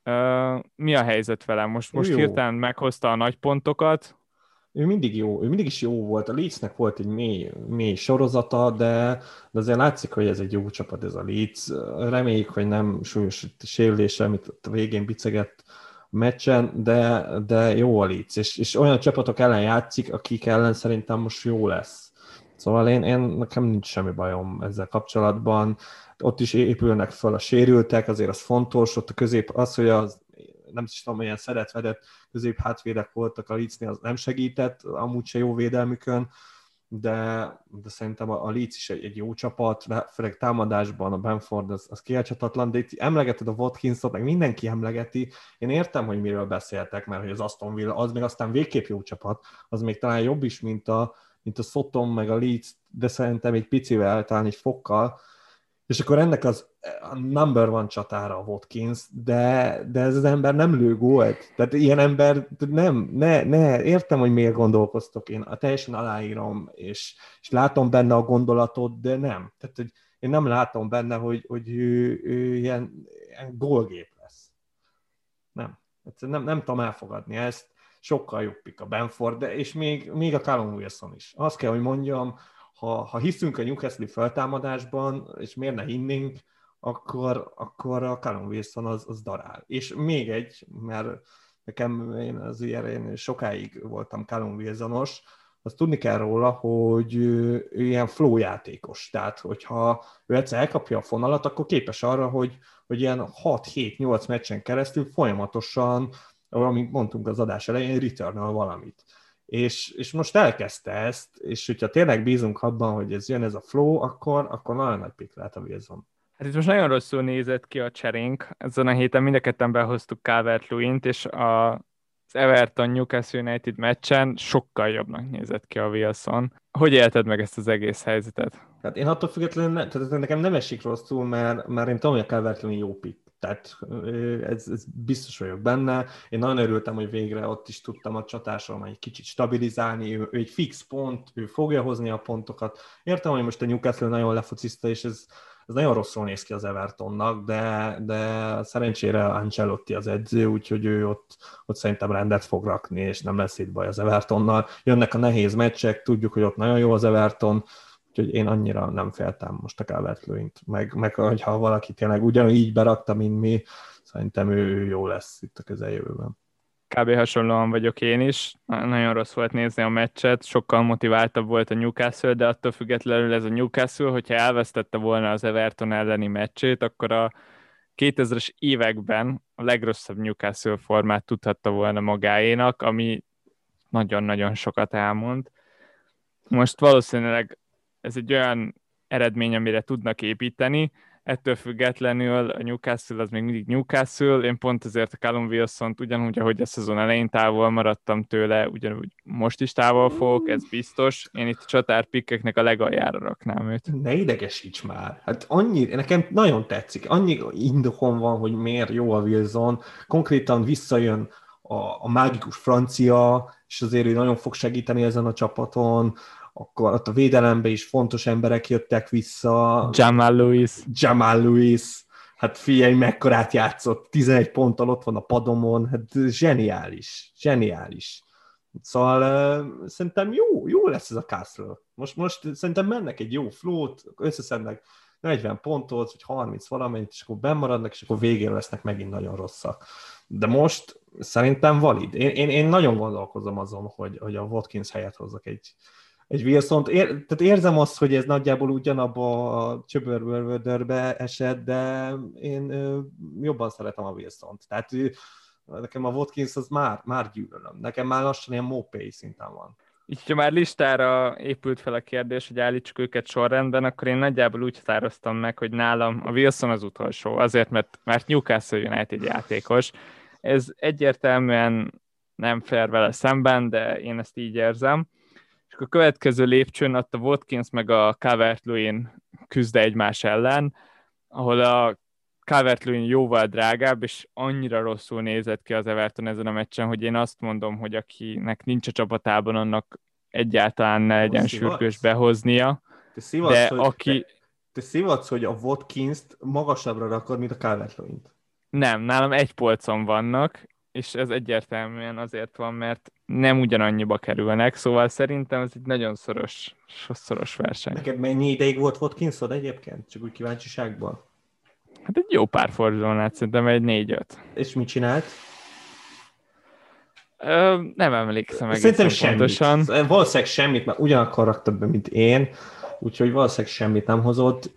Uh, mi a helyzet vele? Most, most hirtelen meghozta a nagy pontokat. Ő mindig jó, ő mindig is jó volt. A Leedsnek volt egy mély, mély sorozata, de, de azért látszik, hogy ez egy jó csapat ez a Leeds. Reméljük, hogy nem súlyos sérülése, amit a végén bicegett a meccsen, de, de jó a Leeds. És, és olyan csapatok ellen játszik, akik ellen szerintem most jó lesz. Szóval én, én nekem nincs semmi bajom ezzel kapcsolatban ott is épülnek fel a sérültek, azért az fontos, ott a közép, az, hogy az nem is tudom, milyen szeretvedett közép hátvédek voltak a Leedsnél, az nem segített, amúgy se jó védelmükön, de, de szerintem a, a Leeds is egy, egy jó csapat, főleg támadásban a Benford az, az kielcsatatlan, de itt emlegeted a Watkinsot, meg mindenki emlegeti, én értem, hogy miről beszéltek, mert hogy az Aston Villa, az még aztán végképp jó csapat, az még talán jobb is, mint a, mint a Soton, meg a Leeds, de szerintem egy picivel, talán egy fokkal, és akkor ennek az a number van csatára a Watkins, de, de ez az ember nem lő gólt. Tehát ilyen ember nem, ne, ne, értem, hogy miért gondolkoztok, én teljesen aláírom, és, és látom benne a gondolatot, de nem. Tehát, hogy én nem látom benne, hogy, hogy ő, ő ilyen, ilyen gólgép lesz. Nem. Nem, nem tudom elfogadni ezt. Sokkal jobb pik a Benford, de, és még, még a Callum Wilson is. Azt kell, hogy mondjam, ha, ha hiszünk a Newcastle feltámadásban, és miért ne hinnénk, akkor, akkor a Callum Wilson az, az darál. És még egy, mert nekem én az én sokáig voltam Callum Wilsonos, azt tudni kell róla, hogy ő ilyen flow játékos. Tehát, hogyha ő egyszer elkapja a fonalat, akkor képes arra, hogy, hogy ilyen 6-7-8 meccsen keresztül folyamatosan, amit mondtunk az adás elején, return valamit és, és most elkezdte ezt, és hogyha tényleg bízunk abban, hogy ez jön ez a flow, akkor, akkor nagyon nagy pik lehet a Wilson. Hát itt most nagyon rosszul nézett ki a cserénk. Ezen a héten mind a ketten behoztuk calvert és a, az Everton Newcastle United meccsen sokkal jobbnak nézett ki a Wilson. Hogy élted meg ezt az egész helyzetet? Hát én attól függetlenül, ne, tehát nekem nem esik rosszul, mert, mert én tudom, hogy a calvert jó pick tehát ez, ez biztos vagyok benne. Én nagyon örültem, hogy végre ott is tudtam a csatásról egy kicsit stabilizálni, ő, ő egy fix pont, ő fogja hozni a pontokat. Értem, hogy most a Newcastle nagyon lefociszta, és ez, ez nagyon rosszul néz ki az Evertonnak, de, de szerencsére Ancelotti az edző, úgyhogy ő ott, ott szerintem rendet fog rakni, és nem lesz itt baj az Evertonnal. Jönnek a nehéz meccsek, tudjuk, hogy ott nagyon jó az Everton, Úgyhogy én annyira nem féltem most a calvert meg, meg hogyha valaki tényleg ugyanígy berakta, mint mi, szerintem ő jó lesz itt a közeljövőben. Kb. hasonlóan vagyok én is. Nagyon rossz volt nézni a meccset, sokkal motiváltabb volt a Newcastle, de attól függetlenül ez a Newcastle, hogyha elvesztette volna az Everton elleni meccsét, akkor a 2000-es években a legrosszabb Newcastle formát tudhatta volna magáénak, ami nagyon-nagyon sokat elmond. most valószínűleg ez egy olyan eredmény, amire tudnak építeni, ettől függetlenül a Newcastle az még mindig Newcastle, én pont ezért a Callum wilson ugyanúgy, ahogy a szezon elején távol maradtam tőle, ugyanúgy most is távol fogok, ez biztos. Én itt a csatárpikkeknek a legaljára raknám őt. Ne idegesíts már! Hát annyi, nekem nagyon tetszik, annyi indokom van, hogy miért jó a Wilson, konkrétan visszajön a, a mágikus francia, és azért ő nagyon fog segíteni ezen a csapaton, akkor ott a védelemben is fontos emberek jöttek vissza. Jamal Lewis. Jamal Lewis. Hát figyelj, mekkorát játszott, 11 ponttal ott van a padomon, hát zseniális, zseniális. Szóval uh, szerintem jó, jó lesz ez a Castle. Most, most szerintem mennek egy jó flót, összeszednek 40 pontot, vagy 30 valamennyit, és akkor bemaradnak, és akkor végén lesznek megint nagyon rosszak. De most szerintem valid. Én, én, én nagyon gondolkozom azon, hogy, hogy a Watkins helyett hozzak egy, egy wilson ér, tehát érzem azt, hogy ez nagyjából ugyanabba a csöbörvörvödörbe esett, de én ö, jobban szeretem a wilson -t. Tehát ő, nekem a Watkins az már, már gyűlölöm. Nekem már lassan ilyen Mopay szinten van. Így, ha már listára épült fel a kérdés, hogy állítsuk őket sorrendben, akkor én nagyjából úgy határoztam meg, hogy nálam a Wilson az utolsó, azért, mert, mert Newcastle United játékos. Ez egyértelműen nem fair vele szemben, de én ezt így érzem a következő lépcsőn ott a Watkins meg a calvert küzd egymás ellen, ahol a calvert jóval drágább, és annyira rosszul nézett ki az Everton ezen a meccsen, hogy én azt mondom, hogy akinek nincs a csapatában, annak egyáltalán ne legyen sürgős behoznia. Te szivatsz, de hogy, aki... Te, te szivatsz, hogy a Watkins-t magasabbra rakod, mint a calvert Nem, nálam egy polcon vannak, és ez egyértelműen azért van, mert nem ugyanannyiba kerülnek, szóval szerintem ez egy nagyon szoros, szoros verseny. Neked mennyi ideig volt Watkinsod egyébként? Csak úgy kíváncsiságban? Hát egy jó pár fordulón át, szerintem egy négy-öt. És mit csinált? Ö, nem emlékszem meg. Szerintem semmit. Pontosan. Valószínűleg semmit, mert ugyanakkor raktad be, mint én, úgyhogy valószínűleg semmit nem hozott.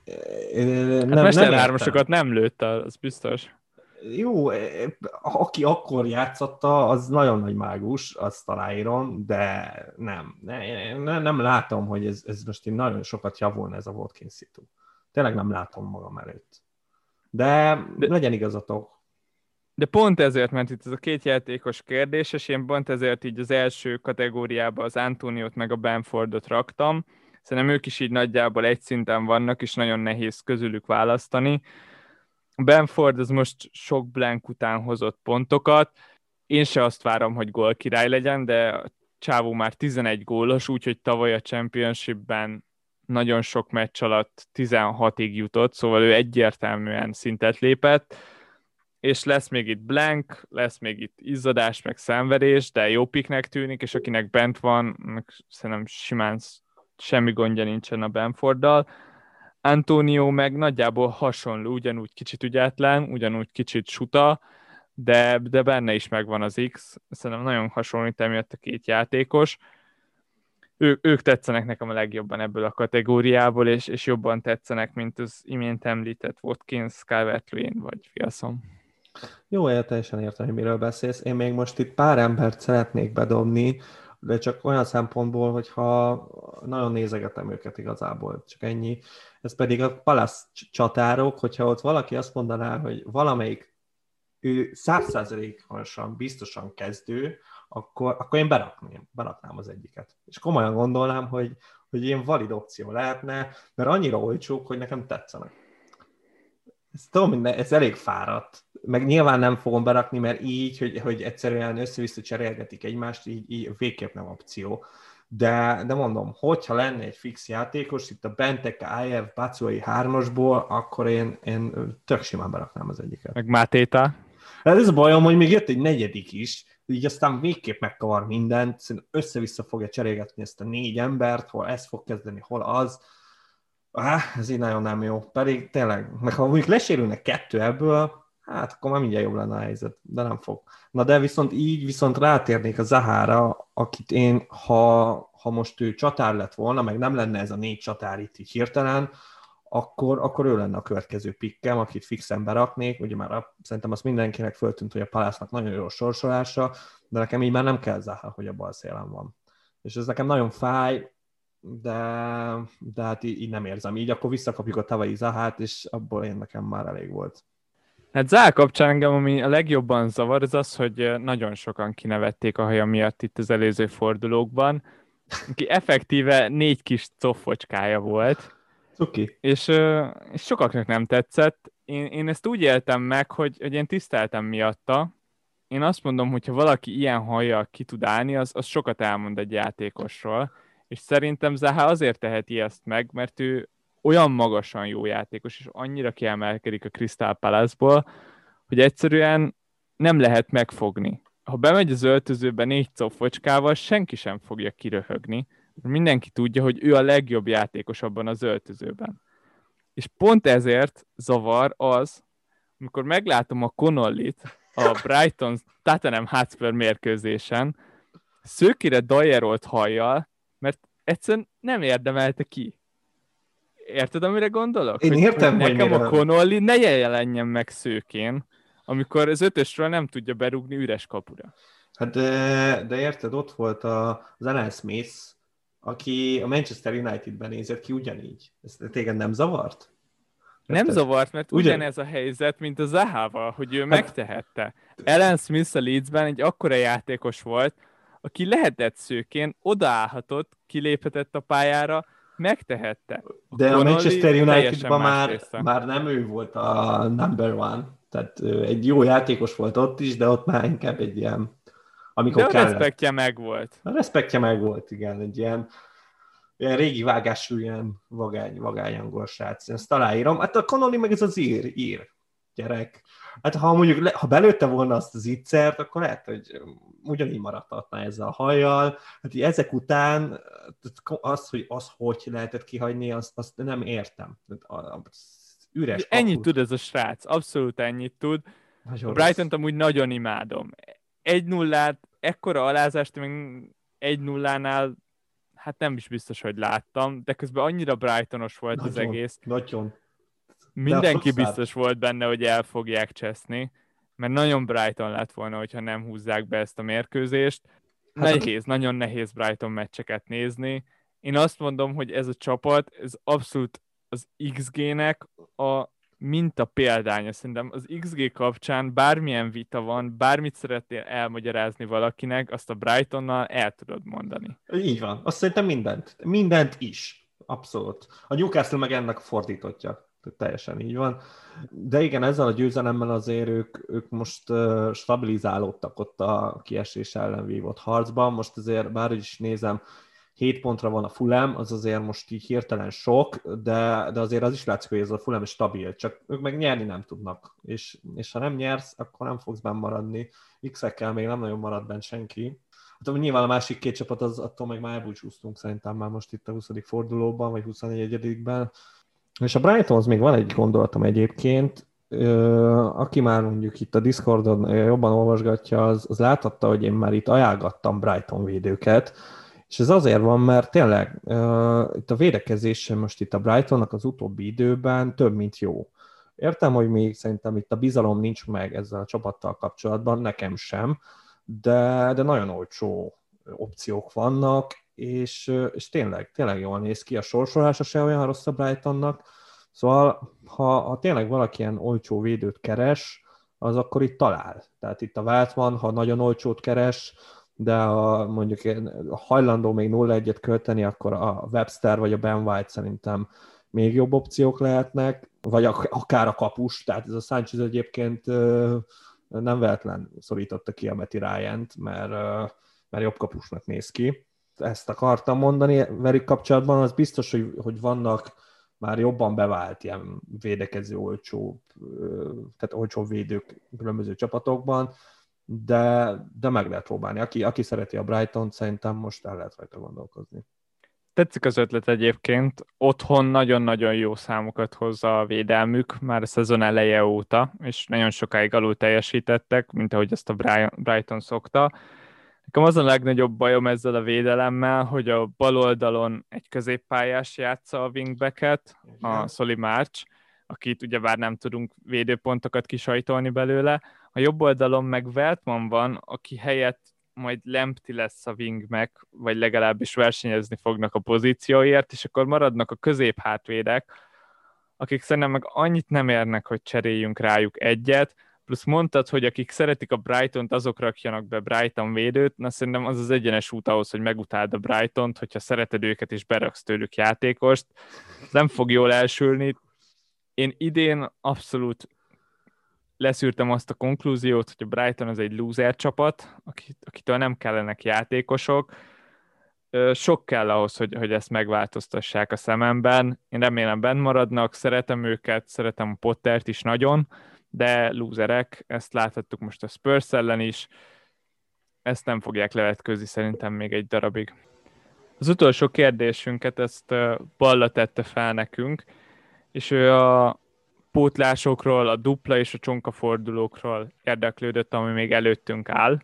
Hát nem, nem, nem lőtt, az biztos jó, e, aki akkor játszotta, az nagyon nagy mágus, azt aláírom, de nem, ne, nem látom, hogy ez, ez most én nagyon sokat javulna ez a Watkins szitu. Tényleg nem látom magam előtt. De, de legyen igazatok. De pont ezért ment itt ez a két játékos kérdés, és én pont ezért így az első kategóriába az Antoniót meg a Benfordot raktam. Szerintem ők is így nagyjából egy szinten vannak, és nagyon nehéz közülük választani. Benford az most sok blank után hozott pontokat. Én se azt várom, hogy gól király legyen, de Csávó már 11 gólos, úgyhogy tavaly a Championshipben nagyon sok meccs alatt 16-ig jutott, szóval ő egyértelműen szintet lépett, és lesz még itt blank, lesz még itt izzadás, meg szenvedés, de jó piknek tűnik, és akinek bent van, szerintem simán semmi gondja nincsen a Benforddal. Antonio meg nagyjából hasonló, ugyanúgy kicsit ügyetlen, ugyanúgy kicsit suta, de, de benne is megvan az X. Szerintem nagyon hasonlít emiatt a két játékos. Ő, ők tetszenek nekem a legjobban ebből a kategóriából, és, és jobban tetszenek, mint az imént említett Watkins, calvert vagy Fiaszom. Jó, teljesen értem, hogy miről beszélsz. Én még most itt pár embert szeretnék bedobni, de csak olyan szempontból, hogyha nagyon nézegetem őket igazából, csak ennyi. Ez pedig a palasz csatárok, hogyha ott valaki azt mondaná, hogy valamelyik ő százszázalékosan biztosan kezdő, akkor, akkor én berakném, beraknám az egyiket. És komolyan gondolnám, hogy, hogy ilyen valid opció lehetne, mert annyira olcsók, hogy nekem tetszenek. Ez, tudom, ez elég fáradt, meg nyilván nem fogom berakni, mert így, hogy, hogy egyszerűen össze-vissza cserélgetik egymást, így, így végképp nem opció. De, de mondom, hogyha lenne egy fix játékos, itt a Bentek, IF, Bacuai hármasból, akkor én, én tök simán beraknám az egyiket. Meg Mátéta? Hát ez a bajom, hogy még jött egy negyedik is, így aztán végképp megkavar mindent, össze-vissza fogja cserélgetni ezt a négy embert, hol ez fog kezdeni, hol az. Ah, ez így nagyon nem jó. Pedig tényleg, meg ha mondjuk lesérülnek kettő ebből, hát akkor már mindjárt jobb lenne a helyzet, de nem fog. Na de viszont így viszont rátérnék a Zahára, akit én, ha, ha most ő csatár lett volna, meg nem lenne ez a négy csatár itt így hirtelen, akkor, akkor ő lenne a következő pikkem, akit fixen beraknék. Ugye már a, szerintem azt mindenkinek föltűnt, hogy a Palásznak nagyon jó sorsolása, de nekem így már nem kell Zaha, hogy a bal szélen van. És ez nekem nagyon fáj, de, de hát így, így nem érzem. Így akkor visszakapjuk a tavalyi Zahát, és abból én nekem már elég volt. Hát Zá kapcsán engem, ami a legjobban zavar, az az, hogy nagyon sokan kinevették a haja miatt itt az előző fordulókban, aki effektíve négy kis coffocskája volt. Cuki. És, és sokaknak nem tetszett. Én, én ezt úgy éltem meg, hogy, hogy én tiszteltem miatta. Én azt mondom, hogy ha valaki ilyen hajjal ki tud állni, az, az sokat elmond egy játékosról. És szerintem Zaha azért teheti ezt meg, mert ő olyan magasan jó játékos, és annyira kiemelkedik a Crystal Palace-ból, hogy egyszerűen nem lehet megfogni. Ha bemegy az öltözőbe négy cofocskával, senki sem fogja kiröhögni. Mindenki tudja, hogy ő a legjobb játékos abban az öltözőben. És pont ezért zavar az, amikor meglátom a Connollit a Brighton Tottenham Hotspur mérkőzésen, szőkére dajerolt hajjal, egyszerűen nem érdemelte ki érted, amire gondolok? Én értem, hogy, hogy nekem mire... a Connolly ne jelenjen meg szőkén, amikor az ötösről nem tudja berúgni üres kapura. Hát de, de érted, ott volt a, az Alan Smith, aki a Manchester United-ben nézett ki ugyanígy. Ez téged nem zavart? Nem Érted? zavart, mert Ugyan... ugyanez a helyzet, mint a Zahával, hogy ő hát... megtehette. Alan Smith a Leedsben egy akkora játékos volt, aki lehetett szőkén, odaállhatott, kiléphetett a pályára, megtehette. A De a Manchester United-ban már, már nem ő volt a number one. Tehát egy jó játékos volt ott is, de ott már inkább egy ilyen amikor De a kellett. respektje meg volt. A respektje meg volt, igen, egy ilyen, ilyen régi vágású, ilyen vagány, vagány angol srác. Ezt aláírom. Hát a Connolly meg ez az ír, ír gyerek. Hát ha mondjuk, ha belőtte volna azt az ittszert, akkor lehet, hogy ugyanígy maradhatna ezzel a hajjal. Hát ezek után az, hogy az hogy lehetett kihagyni, azt, azt nem értem. Üres ennyit kaput. tud ez a srác, abszolút ennyit tud. Nagyon Brighton-t amúgy nagyon imádom. Egy nullát, ekkora alázást még egy nullánál hát nem is biztos, hogy láttam, de közben annyira Brightonos volt nagyon, az egész. Nagyon. Mindenki biztos volt benne, hogy el fogják cseszni, mert nagyon Brighton lett volna, hogyha nem húzzák be ezt a mérkőzést. Hát nehéz, a... nagyon nehéz Brighton meccseket nézni. Én azt mondom, hogy ez a csapat, ez abszolút az XG-nek a minta példánya. Szerintem az XG kapcsán bármilyen vita van, bármit szeretnél elmagyarázni valakinek, azt a Brightonnal el tudod mondani. Így van. Azt szerintem mindent. Mindent is. Abszolút. A Newcastle meg ennek a fordítottja teljesen így van. De igen, ezzel a győzelemmel azért ők, ők most stabilizálódtak ott a kiesés ellen vívott harcban. Most azért bár is nézem, 7 pontra van a Fulham, az azért most így hirtelen sok, de, de azért az is látszik, hogy ez a Fulham stabil, csak ők meg nyerni nem tudnak, és, és ha nem nyersz, akkor nem fogsz benn maradni. X-ekkel még nem nagyon marad bent senki. Hát nyilván a másik két csapat, az attól meg már elbúcsúztunk szerintem már most itt a 20. fordulóban, vagy 24-ben, és a Brightonhoz még van egy gondolatom egyébként, aki már mondjuk itt a Discordon jobban olvasgatja, az, az láthatta, hogy én már itt ajánlgattam Brighton védőket, és ez azért van, mert tényleg itt a védekezése most itt a Brightonnak az utóbbi időben több, mint jó. Értem, hogy még szerintem itt a bizalom nincs meg ezzel a csapattal kapcsolatban, nekem sem, de, de nagyon olcsó opciók vannak, és, és tényleg, tényleg jól néz ki, a sorsolása se olyan rossz a Brightonnak, szóval ha, ha tényleg valaki ilyen olcsó védőt keres, az akkor itt talál. Tehát itt a vált van, ha nagyon olcsót keres, de ha mondjuk hajlandó még 0-1-et költeni, akkor a Webster vagy a Ben White szerintem még jobb opciók lehetnek, vagy akár a kapus, tehát ez a Sanchez egyébként nem vehetlen szorította ki a Meti ryan mert, mert jobb kapusnak néz ki ezt akartam mondani velük kapcsolatban, az biztos, hogy, hogy vannak már jobban bevált ilyen védekező olcsó, tehát olcsó védők különböző csapatokban, de, de meg lehet próbálni. Aki, aki szereti a Brighton, szerintem most el lehet rajta gondolkozni. Tetszik az ötlet egyébként. Otthon nagyon-nagyon jó számokat hozza a védelmük már a szezon eleje óta, és nagyon sokáig alul teljesítettek, mint ahogy ezt a Brighton szokta. Nekem az a legnagyobb bajom ezzel a védelemmel, hogy a bal oldalon egy középpályás játsza a wingbacket, a Soli March, akit ugyebár nem tudunk védőpontokat kisajtolni belőle. A jobb oldalon meg Veltman van, aki helyett majd Lempti lesz a wingback, vagy legalábbis versenyezni fognak a pozícióért, és akkor maradnak a középhátvédek, akik szerintem meg annyit nem érnek, hogy cseréljünk rájuk egyet, plusz mondtad, hogy akik szeretik a Brighton-t, azok rakjanak be Brighton védőt, na szerintem az az egyenes út ahhoz, hogy megutáld a Brighton-t, hogyha szereted őket és beraksz tőlük játékost, nem fog jól elsülni. Én idén abszolút leszűrtem azt a konklúziót, hogy a Brighton az egy loser csapat, akitől nem kellenek játékosok, sok kell ahhoz, hogy, hogy ezt megváltoztassák a szememben. Én remélem benn maradnak, szeretem őket, szeretem a Pottert is nagyon, de lúzerek, ezt láthattuk most a Spurs ellen is, ezt nem fogják levetközni szerintem még egy darabig. Az utolsó kérdésünket ezt Balla tette fel nekünk, és ő a pótlásokról, a dupla és a csonkafordulókról érdeklődött, ami még előttünk áll.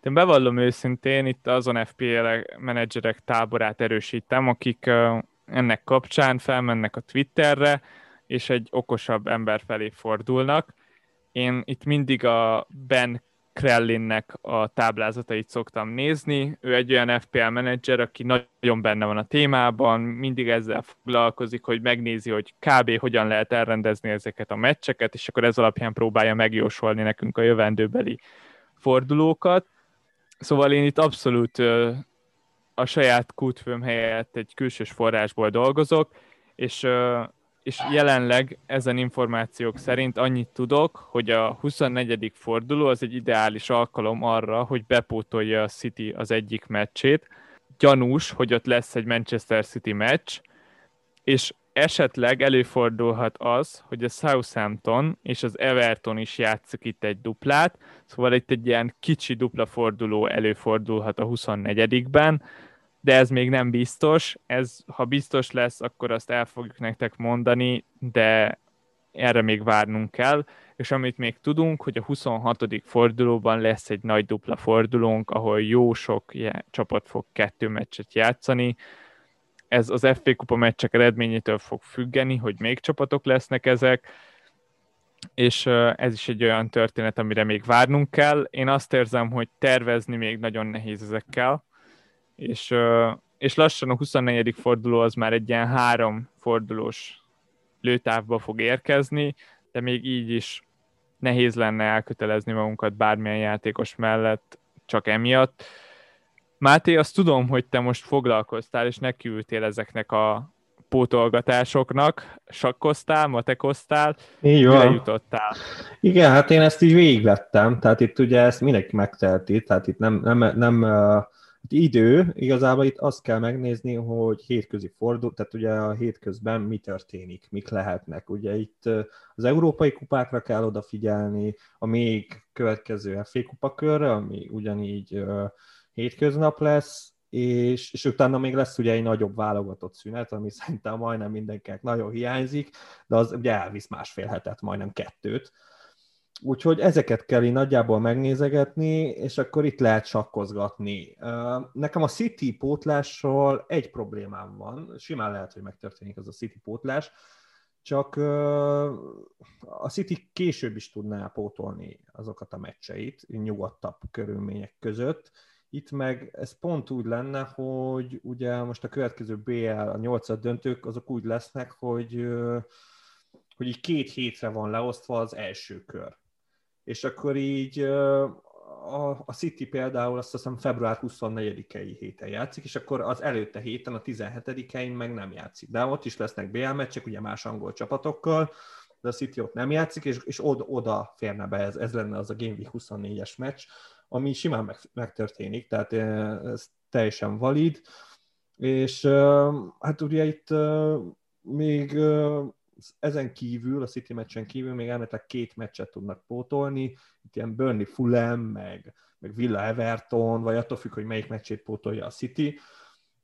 De bevallom őszintén, itt azon FPL menedzserek táborát erősítem, akik ennek kapcsán felmennek a Twitterre, és egy okosabb ember felé fordulnak. Én itt mindig a Ben Krellinnek a táblázatait szoktam nézni. Ő egy olyan FPL menedzser, aki nagyon benne van a témában, mindig ezzel foglalkozik, hogy megnézi, hogy kb. hogyan lehet elrendezni ezeket a meccseket, és akkor ez alapján próbálja megjósolni nekünk a jövendőbeli fordulókat. Szóval én itt abszolút a saját kútfőm helyett egy külsős forrásból dolgozok, és és jelenleg ezen információk szerint annyit tudok, hogy a 24. forduló az egy ideális alkalom arra, hogy bepótolja a City az egyik meccsét. Gyanús, hogy ott lesz egy Manchester City meccs, és esetleg előfordulhat az, hogy a Southampton és az Everton is játszik itt egy duplát, szóval itt egy ilyen kicsi dupla forduló előfordulhat a 24-ben, de ez még nem biztos. Ez, ha biztos lesz, akkor azt el fogjuk nektek mondani, de erre még várnunk kell, és amit még tudunk, hogy a 26. fordulóban lesz egy nagy dupla fordulónk, ahol jó sok csapat fog kettő meccset játszani. Ez az FP Kupa meccsek eredményétől fog függeni, hogy még csapatok lesznek ezek, és ez is egy olyan történet, amire még várnunk kell. Én azt érzem, hogy tervezni még nagyon nehéz ezekkel, és, és lassan a 24. forduló az már egy ilyen három fordulós lőtávba fog érkezni, de még így is nehéz lenne elkötelezni magunkat bármilyen játékos mellett, csak emiatt. Máté, azt tudom, hogy te most foglalkoztál, és nekiültél ezeknek a pótolgatásoknak, sakkoztál, matekoztál, így van. jutottál? Igen, hát én ezt így végigvettem, tehát itt ugye ezt mindenki megteheti, tehát itt nem, nem, nem itt idő, igazából itt azt kell megnézni, hogy hétközi fordul, tehát ugye a hétközben mi történik, mik lehetnek. Ugye itt az európai kupákra kell odafigyelni, a még következő FA kupakörre, ami ugyanígy hétköznap lesz, és, és utána még lesz ugye egy nagyobb válogatott szünet, ami szerintem majdnem mindenkinek nagyon hiányzik, de az ugye elvisz másfél hetet, majdnem kettőt. Úgyhogy ezeket kell így nagyjából megnézegetni, és akkor itt lehet sakkozgatni. Nekem a City pótlásról egy problémám van, simán lehet, hogy megtörténik az a City pótlás, csak a City később is tudná pótolni azokat a meccseit, nyugodtabb körülmények között. Itt meg ez pont úgy lenne, hogy ugye most a következő BL, a nyolcad döntők, azok úgy lesznek, hogy, hogy így két hétre van leosztva az első kör és akkor így a, a City például azt hiszem február 24-i héten játszik, és akkor az előtte héten, a 17-én meg nem játszik. De ott is lesznek BL meccsek, ugye más angol csapatokkal, de a City ott nem játszik, és, és oda, oda férne be, ez, ez lenne az a Game Week 24-es meccs, ami simán meg, megtörténik, tehát ez teljesen valid, és hát ugye itt még ezen kívül, a City meccsen kívül még elméletileg két meccset tudnak pótolni, itt ilyen Burnley Fulham, meg, meg Villa Everton, vagy attól függ, hogy melyik meccsét pótolja a City,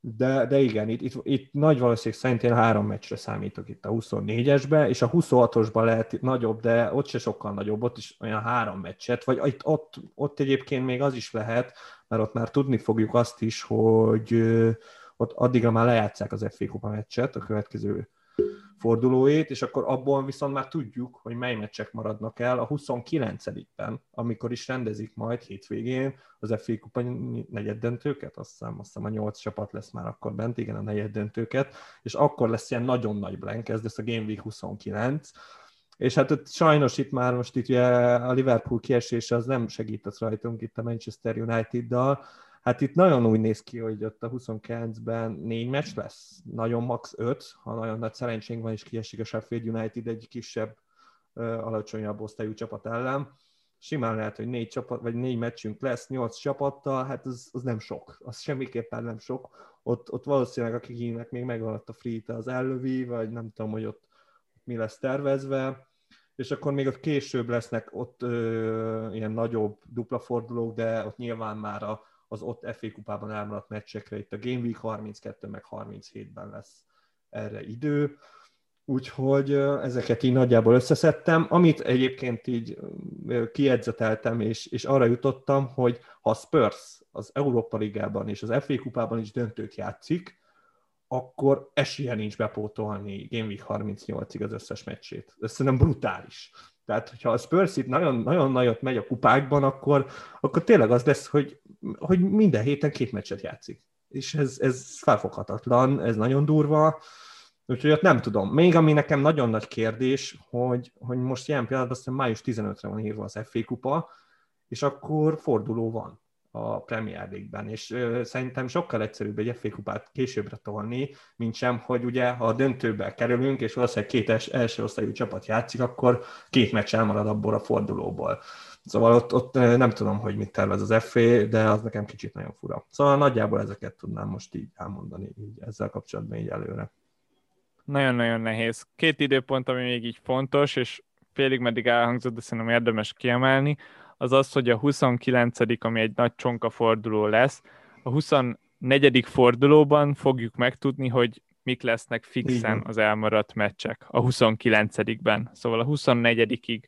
de, de igen, itt, itt, itt nagy valószínűség szerint én három meccsre számítok itt a 24-esbe, és a 26-osban lehet nagyobb, de ott se sokkal nagyobb, ott is olyan három meccset, vagy itt, ott, ott egyébként még az is lehet, mert ott már tudni fogjuk azt is, hogy ott addigra már lejátszák az FA Kupa meccset, a következő fordulóét, és akkor abból viszont már tudjuk, hogy mely meccsek maradnak el a 29-ben, amikor is rendezik majd hétvégén az FA Kupa negyed döntőket, azt hiszem, azt hiszem a nyolc csapat lesz már akkor bent, igen, a negyed döntőket, és akkor lesz ilyen nagyon nagy blank, ez lesz a Game Week 29, és hát ott sajnos itt már most itt ugye a Liverpool kiesése az nem segített rajtunk itt a Manchester United-dal, Hát itt nagyon úgy néz ki, hogy ott a 29-ben négy meccs lesz, nagyon max. 5, ha nagyon nagy szerencsénk van, és kiesik a Sheffield United egy kisebb, alacsonyabb osztályú csapat ellen. Simán lehet, hogy négy, csapat, vagy négy meccsünk lesz, nyolc csapattal, hát az, az nem sok, az semmiképpen nem sok. Ott, ott valószínűleg akiknek még megvan a free az ellövi, vagy nem tudom, hogy ott mi lesz tervezve, és akkor még ott később lesznek ott ö, ilyen nagyobb dupla fordulók, de ott nyilván már a az ott FA kupában elmaradt meccsekre, itt a Game Week 32 meg 37-ben lesz erre idő, úgyhogy ezeket így nagyjából összeszedtem, amit egyébként így kiedzeteltem, és, és arra jutottam, hogy ha a Spurs az Európa Ligában és az FA kupában is döntőt játszik, akkor esélye nincs bepótolni Game Week 38-ig az összes meccsét. Ez szerintem brutális. Tehát, hogyha a Spurs itt nagyon, nagyon nagyot megy a kupákban, akkor, akkor tényleg az lesz, hogy, hogy minden héten két meccset játszik. És ez, ez felfoghatatlan, ez nagyon durva. Úgyhogy ott nem tudom. Még ami nekem nagyon nagy kérdés, hogy, hogy most ilyen pillanatban azt május 15-re van írva az FA kupa, és akkor forduló van a Premier League-ben, és ö, szerintem sokkal egyszerűbb egy FA kupát későbbre tolni, mint sem, hogy ugye ha a döntőbe kerülünk, és valószínűleg két els, első osztályú csapat játszik, akkor két meccs elmarad abból a fordulóból. Szóval ott, ott nem tudom, hogy mit tervez az FA, de az nekem kicsit nagyon fura. Szóval nagyjából ezeket tudnám most így elmondani így ezzel kapcsolatban így előre. Nagyon-nagyon nehéz. Két időpont, ami még így fontos, és félig meddig elhangzott, de szerintem érdemes kiemelni az az, hogy a 29 ami egy nagy csonka forduló lesz, a 24. fordulóban fogjuk megtudni, hogy mik lesznek fixen az elmaradt meccsek a 29-ben. Szóval a 24-ig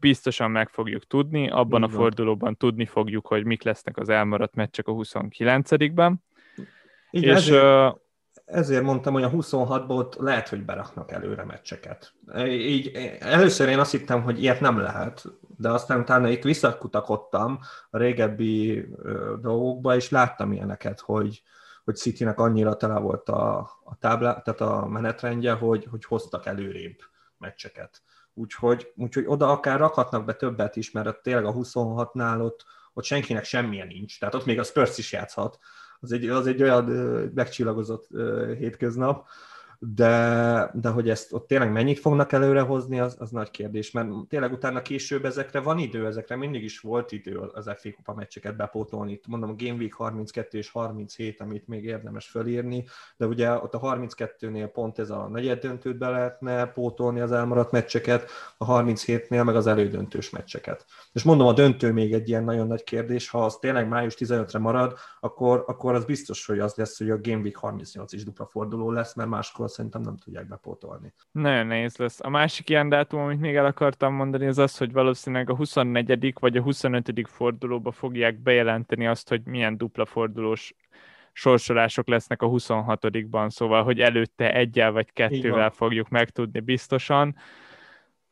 biztosan meg fogjuk tudni, abban Igen. a fordulóban tudni fogjuk, hogy mik lesznek az elmaradt meccsek a 29-ben. Igen, és ezért, ezért mondtam, hogy a 26-ból lehet, hogy beraknak előre meccseket. Így, először én azt hittem, hogy ilyet nem lehet, de aztán utána itt visszakutakodtam a régebbi dolgokba, és láttam ilyeneket, hogy, hogy Citynek annyira tele volt a, a táblá, tehát a menetrendje, hogy, hogy hoztak előrébb meccseket. Úgyhogy, úgyhogy oda akár rakhatnak be többet is, mert tényleg a 26-nál ott, ott senkinek semmilyen nincs, tehát ott még a Spurs is játszhat, az egy, az egy olyan megcsillagozott hétköznap, de, de hogy ezt ott tényleg mennyit fognak előrehozni, az, az nagy kérdés, mert tényleg utána később ezekre van idő, ezekre mindig is volt idő az FA Kupa meccseket bepótolni. Itt mondom, a Game Week 32 és 37, amit még érdemes fölírni, de ugye ott a 32-nél pont ez a negyed döntőt be lehetne pótolni az elmaradt meccseket, a 37-nél meg az elődöntős meccseket. És mondom, a döntő még egy ilyen nagyon nagy kérdés, ha az tényleg május 15-re marad, akkor, akkor az biztos, hogy az lesz, hogy a Game Week 38 is dupla forduló lesz, mert máskor akkor szerintem nem tudják bepótolni. Nagyon nehéz lesz. A másik ilyen dátum, amit még el akartam mondani, az az, hogy valószínűleg a 24. vagy a 25. fordulóba fogják bejelenteni azt, hogy milyen dupla fordulós sorsolások lesznek a 26-ban, szóval, hogy előtte egyel vagy kettővel fogjuk megtudni biztosan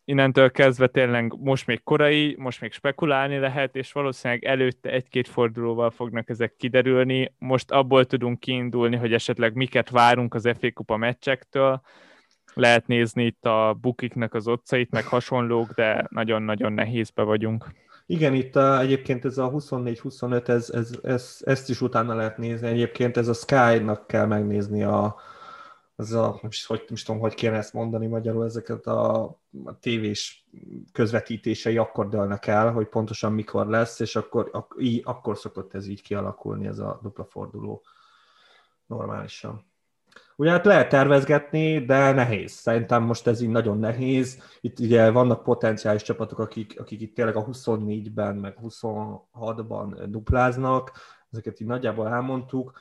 innentől kezdve tényleg most még korai, most még spekulálni lehet, és valószínűleg előtte egy-két fordulóval fognak ezek kiderülni. Most abból tudunk kiindulni, hogy esetleg miket várunk az FA Kupa meccsektől. Lehet nézni itt a bukiknek az otcait, meg hasonlók, de nagyon-nagyon nehézbe vagyunk. Igen, itt a, egyébként ez a 24-25, ez, ez, ez, ezt is utána lehet nézni. Egyébként ez a Sky-nak kell megnézni a, az a, is, hogy, is tudom, hogy kéne ezt mondani magyarul, ezeket a, a tévés közvetítései akkor dőlnek el, hogy pontosan mikor lesz, és akkor, ak, így, akkor szokott ez így kialakulni, ez a dupla forduló normálisan. Ugye hát lehet tervezgetni, de nehéz. Szerintem most ez így nagyon nehéz. Itt ugye vannak potenciális csapatok, akik, akik itt tényleg a 24-ben, meg 26-ban dupláznak, ezeket így nagyjából elmondtuk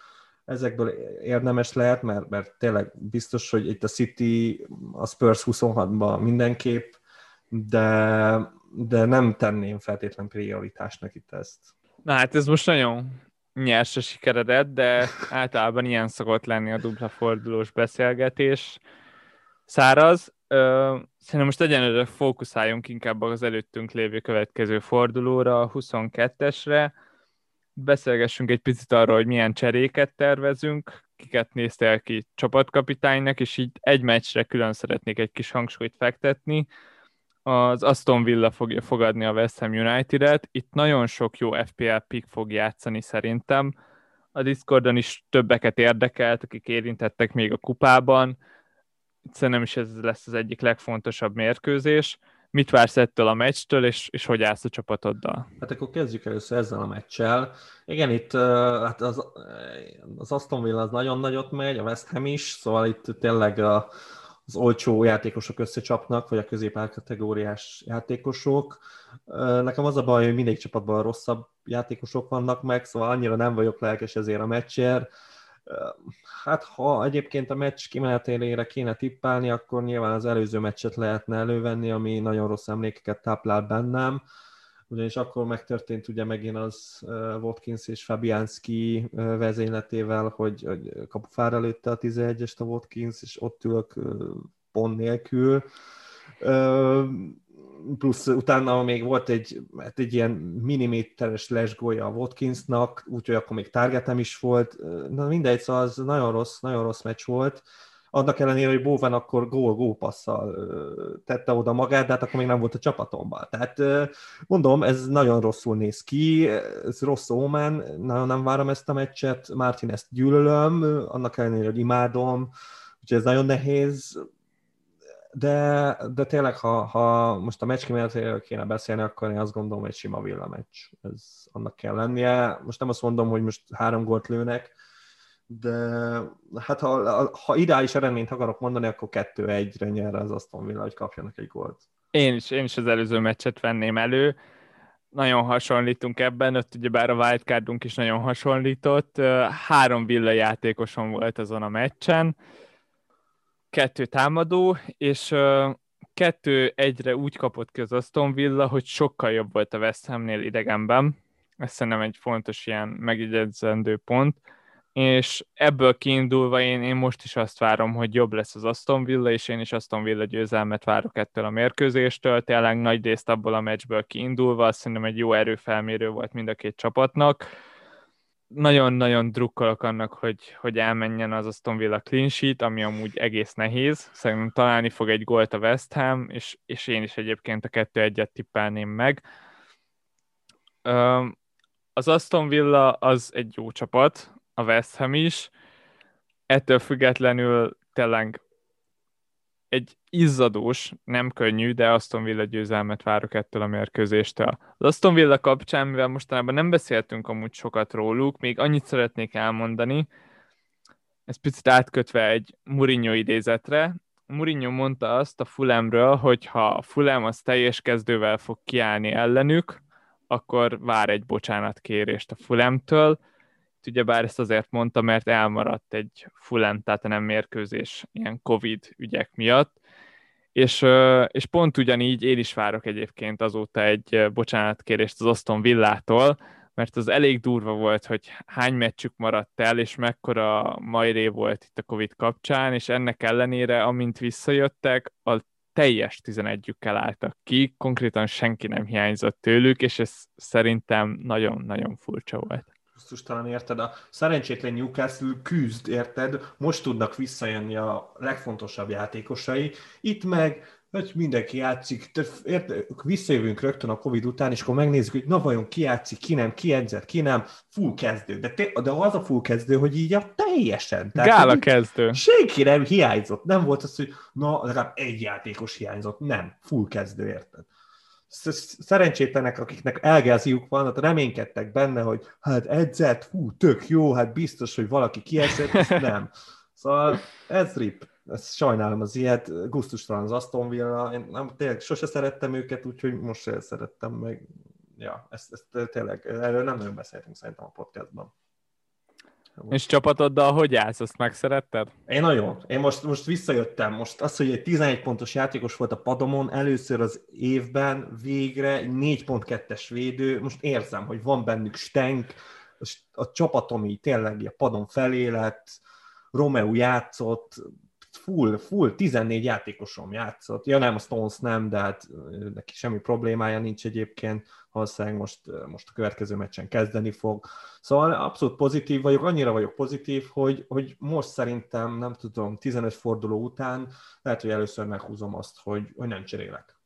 ezekből érdemes lehet, mert, mert tényleg biztos, hogy itt a City, a Spurs 26-ban mindenképp, de, de nem tenném feltétlen prioritásnak itt ezt. Na hát ez most nagyon nyers a sikeredet, de általában ilyen szokott lenni a dupla fordulós beszélgetés. száraz. Szerintem most egyenlőre fókuszáljunk inkább az előttünk lévő következő fordulóra, a 22-esre. Beszélgessünk egy picit arról, hogy milyen cseréket tervezünk, kiket néztél ki csapatkapitánynak, és így egy meccsre külön szeretnék egy kis hangsúlyt fektetni. Az Aston Villa fogja fogadni a West Ham United-et. Itt nagyon sok jó FPL pick fog játszani szerintem. A Discordon is többeket érdekelt, akik érintettek még a kupában szerintem is ez lesz az egyik legfontosabb mérkőzés. Mit vársz ettől a meccstől, és, és hogy állsz a csapatoddal? Hát akkor kezdjük először ezzel a meccsel. Igen, itt hát az, az Aston Villa az nagyon nagyot megy, a West Ham is, szóval itt tényleg a, az olcsó játékosok összecsapnak, vagy a középárkategóriás játékosok. Nekem az a baj, hogy mindig csapatban rosszabb játékosok vannak meg, szóval annyira nem vagyok lelkes ezért a meccsért Hát ha egyébként a meccs kimenetélére kéne tippálni, akkor nyilván az előző meccset lehetne elővenni, ami nagyon rossz emlékeket táplál bennem, ugyanis akkor megtörtént ugye megint az Watkins és Fabianski vezényletével, hogy, hogy kapufára lőtte a 11-est a Watkins, és ott ülök pont nélkül plusz utána még volt egy, hát egy ilyen milliméteres lesgója a Watkinsnak, úgyhogy akkor még targetem is volt. Na mindegy, szóval az nagyon rossz, nagyon rossz meccs volt. Annak ellenére, hogy Bowen akkor gól passzal tette oda magát, de hát akkor még nem volt a csapatomban. Tehát mondom, ez nagyon rosszul néz ki, ez rossz ómen, nagyon nem várom ezt a meccset, Martin ezt gyűlölöm, annak ellenére, hogy imádom, úgyhogy ez nagyon nehéz de, de tényleg, ha, ha most a meccs kimenetéről kéne beszélni, akkor én azt gondolom, hogy sima villa meccs. Ez annak kell lennie. Most nem azt mondom, hogy most három gólt lőnek, de hát ha, ha ideális eredményt akarok mondani, akkor kettő-egyre nyer az Aston Villa, hogy kapjanak egy gólt. Én is, én is az előző meccset venném elő. Nagyon hasonlítunk ebben, ott ugyebár a wildcardunk is nagyon hasonlított. Három villa játékosom volt azon a meccsen kettő támadó, és kettő egyre úgy kapott ki az Aston Villa, hogy sokkal jobb volt a West Hamnél idegenben. Ez szerintem egy fontos ilyen megjegyzendő pont. És ebből kiindulva én, én most is azt várom, hogy jobb lesz az Aston Villa, és én is Aston Villa győzelmet várok ettől a mérkőzéstől. Tényleg nagy részt abból a meccsből kiindulva, azt szerintem egy jó erőfelmérő volt mind a két csapatnak nagyon-nagyon drukkolok annak, hogy, hogy elmenjen az Aston Villa clean sheet, ami amúgy egész nehéz. Szerintem találni fog egy gólt a West Ham, és, és én is egyébként a kettő egyet tippelném meg. Az Aston Villa az egy jó csapat, a West Ham is. Ettől függetlenül tényleg egy izzadós, nem könnyű, de Aston Villa győzelmet várok ettől a mérkőzéstől. Az Aston Villa kapcsán, mivel mostanában nem beszéltünk amúgy sokat róluk, még annyit szeretnék elmondani, ez picit átkötve egy Mourinho idézetre. Mourinho mondta azt a Fulemről, hogy ha a Fulem az teljes kezdővel fog kiállni ellenük, akkor vár egy bocsánatkérést a Fulemtől, ugyebár ezt azért mondta, mert elmaradt egy Fulham, nem mérkőzés ilyen Covid ügyek miatt, és, és pont ugyanígy én is várok egyébként azóta egy bocsánatkérést az Aston Villától, mert az elég durva volt, hogy hány meccsük maradt el, és mekkora majré volt itt a Covid kapcsán, és ennek ellenére, amint visszajöttek, a teljes 11-jükkel álltak ki, konkrétan senki nem hiányzott tőlük, és ez szerintem nagyon-nagyon furcsa volt talán érted, a szerencsétlen Newcastle küzd, érted, most tudnak visszajönni a legfontosabb játékosai, itt meg hogy mindenki játszik, érted, visszajövünk rögtön a Covid után, és akkor megnézzük, hogy na vajon ki játszik, ki nem, ki edzett, ki nem, full kezdő. De, te, de az a full kezdő, hogy így a teljesen. Tehát, Gála kezdő. Senki nem hiányzott. Nem volt az, hogy na, legalább egy játékos hiányzott. Nem, full kezdő, érted? Szerencsétlenek, akiknek elgáziuk van, hát reménykedtek benne, hogy hát edzett, hú, tök jó, hát biztos, hogy valaki kiesett, nem. Szóval ez rip. Ezt sajnálom az ilyet, gusztustalan az Aston Villa, én nem, tényleg sose szerettem őket, úgyhogy most se szerettem meg. Ja, ezt, ezt tényleg, erről nem nagyon beszéltünk szerintem a podcastban. És csapatoddal hogy állsz? Azt megszeretted? Én nagyon. Én most, most visszajöttem. Most az, hogy egy 11 pontos játékos volt a padomon, először az évben végre 4.2-es védő, most érzem, hogy van bennük stenk, a csapatom így tényleg a padon felé lett, Romeo játszott, full, full 14 játékosom játszott. Ja nem, a Stones nem, de hát neki semmi problémája nincs egyébként. Valószínűleg most, most a következő meccsen kezdeni fog. Szóval abszolút pozitív vagyok, annyira vagyok pozitív, hogy, hogy most szerintem, nem tudom, 15 forduló után lehet, hogy először meghúzom azt, hogy, hogy nem cserélek.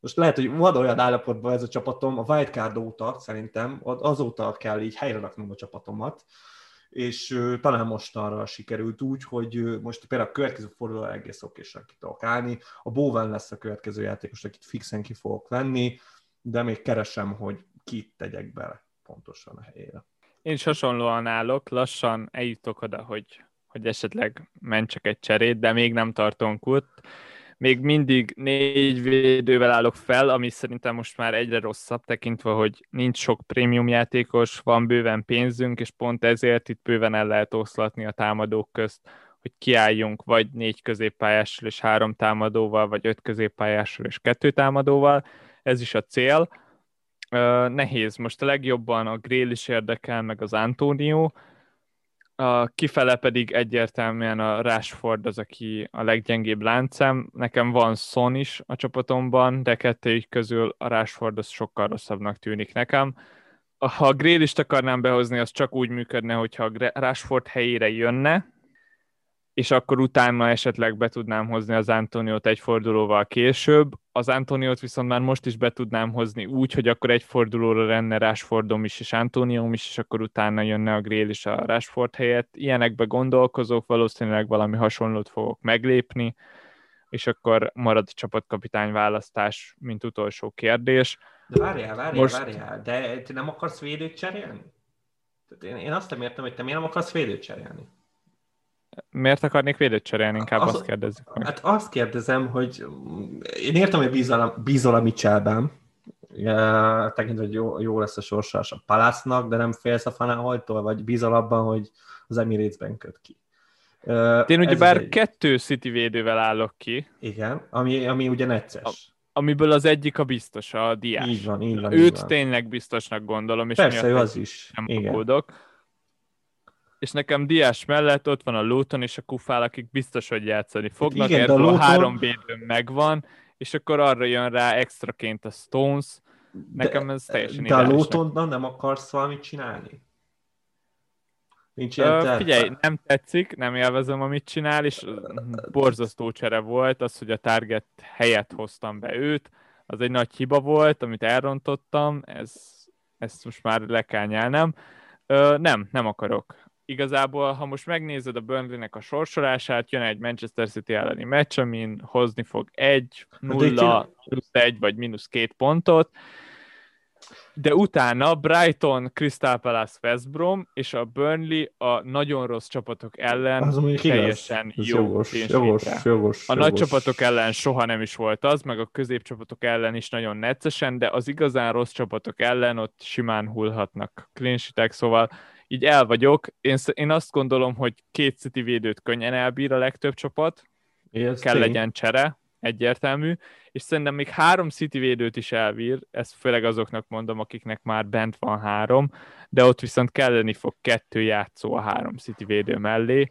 Most lehet, hogy van olyan állapotban ez a csapatom, a wildcard óta szerintem, azóta kell így helyre raknom a csapatomat, és talán most arra sikerült úgy, hogy most például a következő forduló egész okésan ki tudok állni. A Bowen lesz a következő játékos, akit fixen ki fogok venni, de még keresem, hogy kit tegyek bele pontosan a helyére. Én is hasonlóan állok, lassan eljutok oda, hogy, hogy esetleg mentsek egy cserét, de még nem tartunk ott még mindig négy védővel állok fel, ami szerintem most már egyre rosszabb, tekintve, hogy nincs sok prémium játékos, van bőven pénzünk, és pont ezért itt bőven el lehet oszlatni a támadók közt, hogy kiálljunk vagy négy középpályással és három támadóval, vagy öt középpályással és kettő támadóval. Ez is a cél. nehéz. Most a legjobban a Grél is érdekel, meg az Antonio, kifele pedig egyértelműen a Rashford az, aki a leggyengébb láncem. Nekem van Son is a csapatomban, de kettőjük közül a Rashford az sokkal rosszabbnak tűnik nekem. Ha a Grélist akarnám behozni, az csak úgy működne, hogyha a Rashford helyére jönne, és akkor utána esetleg be tudnám hozni az Antoniót egy fordulóval később. Az Antoniót viszont már most is be tudnám hozni úgy, hogy akkor egy fordulóra lenne Rashfordom is és Antonióm is, és akkor utána jönne a Grél is a Rashford helyett. Ilyenekbe gondolkozok, valószínűleg valami hasonlót fogok meglépni, és akkor marad a csapatkapitány választás, mint utolsó kérdés. De várjál, várjál, most... várjál, de te nem akarsz védőt cserélni? én, én azt nem értem, hogy te miért nem akarsz védőt cserélni? Miért akarnék védőt cserélni? Inkább az, azt kérdezzük meg. Hát azt kérdezem, hogy én értem, hogy bízol, bízol a Michelben, tekintve, hogy jó, jó lesz a sorsás a Palásznak, de nem félsz a Fanáholtól, vagy bízol abban, hogy az Emirates-ben köt ki. Én ugye bár egy... kettő City védővel állok ki. Igen, ami, ami ugye necces. A, amiből az egyik a biztos, a diás. Így van, így van. Őt így van. tényleg biztosnak gondolom, és Persze, ő az is. Nem Igen és nekem Diás mellett ott van a Luton és a Kufál, akik biztos, hogy játszani fognak, Igen, erről a Luton... három védőm megvan, és akkor arra jön rá extraként a Stones, nekem ez teljesen De a Lutonnal nem akarsz valamit csinálni? Nincs ilyen uh, Figyelj, nem tetszik, nem élvezem, amit csinál, és borzasztó csere volt az, hogy a target helyet hoztam be őt, az egy nagy hiba volt, amit elrontottam, ez, ezt most már le kell nyelnem. Uh, nem, nem akarok igazából, ha most megnézed a Burnley-nek a sorsolását, jön egy Manchester City elleni meccs, amin hozni fog egy, nulla, plusz egy vagy mínusz két pontot, de utána Brighton, Crystal Palace, West Brom és a Burnley a nagyon rossz csapatok ellen az teljesen jó jogos, jogos, jogos, A nagy csapatok ellen soha nem is volt az, meg a középcsapatok ellen is nagyon neccesen, de az igazán rossz csapatok ellen ott simán hullhatnak clean szóval így el vagyok. Én, én azt gondolom, hogy két City védőt könnyen elbír a legtöbb csapat, Ez kell tény. legyen csere, egyértelmű, és szerintem még három City védőt is elbír, ezt főleg azoknak mondom, akiknek már bent van három, de ott viszont kelleni fog kettő játszó a három City védő mellé,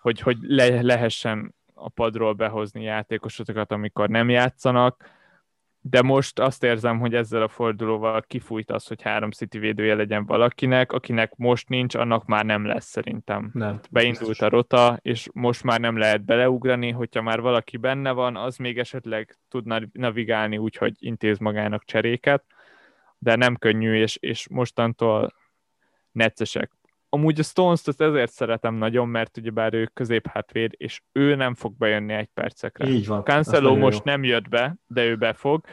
hogy, hogy le, lehessen a padról behozni játékosokat, amikor nem játszanak, de most azt érzem, hogy ezzel a fordulóval kifújt az, hogy három City védője legyen valakinek, akinek most nincs, annak már nem lesz szerintem. Nem. Beindult a rota, és most már nem lehet beleugrani, hogyha már valaki benne van, az még esetleg tud navigálni úgy, hogy intéz magának cseréket, de nem könnyű, és, és mostantól neccesek amúgy a Stones-t azt ezért szeretem nagyon, mert ugyebár ő középhátvéd, és ő nem fog bejönni egy percekre. Így van. Cancelo most jó. nem jött be, de ő be fog.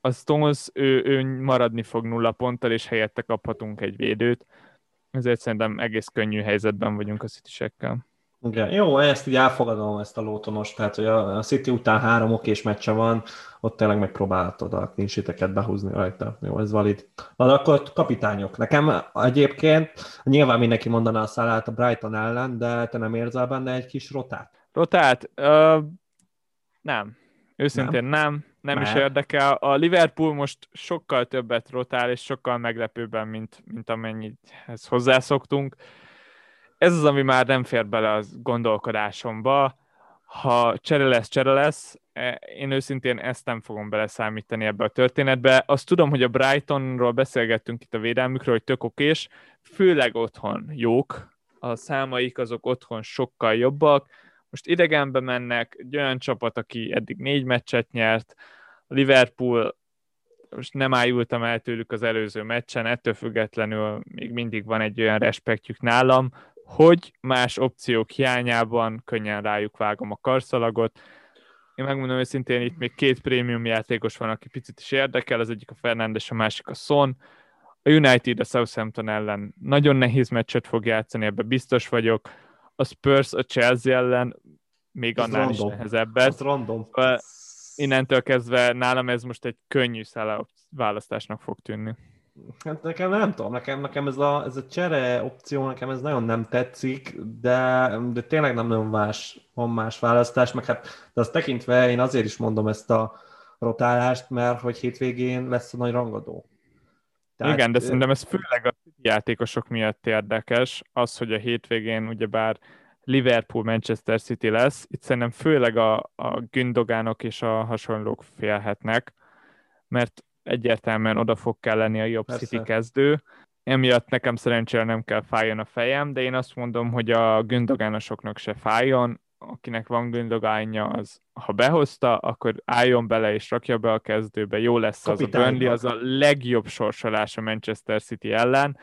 A Stones, ő, ő maradni fog nulla ponttal, és helyette kaphatunk egy védőt. Ezért szerintem egész könnyű helyzetben vagyunk a City-sekkel. Igen. Jó, ezt így elfogadom, ezt a lótonos, tehát hogy a, City után három okés meccse van, ott tényleg megpróbáltad a kincsiteket behúzni rajta. Jó, ez valid. Na, de akkor kapitányok. Nekem egyébként nyilván mindenki mondaná a szállát a Brighton ellen, de te nem érzel benne egy kis rotát? Rotát? Uh, nem. Őszintén nem. Nem, nem is érdekel. A Liverpool most sokkal többet rotál, és sokkal meglepőbben, mint, mint amennyit hozzászoktunk ez az, ami már nem fér bele az gondolkodásomba. Ha csere lesz, csere lesz, e, én őszintén ezt nem fogom beleszámítani ebbe a történetbe. Azt tudom, hogy a Brightonról beszélgettünk itt a védelmükről, hogy tök okés, főleg otthon jók, a számaik azok otthon sokkal jobbak. Most idegenbe mennek, egy olyan csapat, aki eddig négy meccset nyert, a Liverpool most nem ájultam el tőlük az előző meccsen, ettől függetlenül még mindig van egy olyan respektjük nálam, hogy más opciók hiányában könnyen rájuk vágom a karszalagot. Én megmondom őszintén, itt még két prémium játékos van, aki picit is érdekel, az egyik a Fernandes, a másik a Son. A United a Southampton ellen nagyon nehéz meccset fog játszani, ebbe biztos vagyok. A Spurs a Chelsea ellen még annál random. is nehezebbet. Ez random. Innentől kezdve nálam ez most egy könnyű szállá választásnak fog tűnni. Hát nekem nem tudom, nekem, nekem ez, a, ez a csere opció, nekem ez nagyon nem tetszik, de, de tényleg nem nagyon más, van más választás, meg hát de azt tekintve én azért is mondom ezt a rotálást, mert hogy hétvégén lesz a nagy rangadó. Tehát, Igen, de szerintem ez főleg a játékosok miatt érdekes, az, hogy a hétvégén ugyebár Liverpool-Manchester City lesz, itt szerintem főleg a, a gündogánok és a hasonlók félhetnek, mert egyértelműen oda fog kell lenni a jobb Persze. City kezdő. Emiatt nekem szerencsére nem kell fájjon a fejem, de én azt mondom, hogy a gündogánosoknak se fájjon, akinek van gündogánja, az ha behozta, akkor álljon bele és rakja be a kezdőbe, jó lesz Kapitánynak. az a Burnley, az a legjobb sorsolás a Manchester City ellen.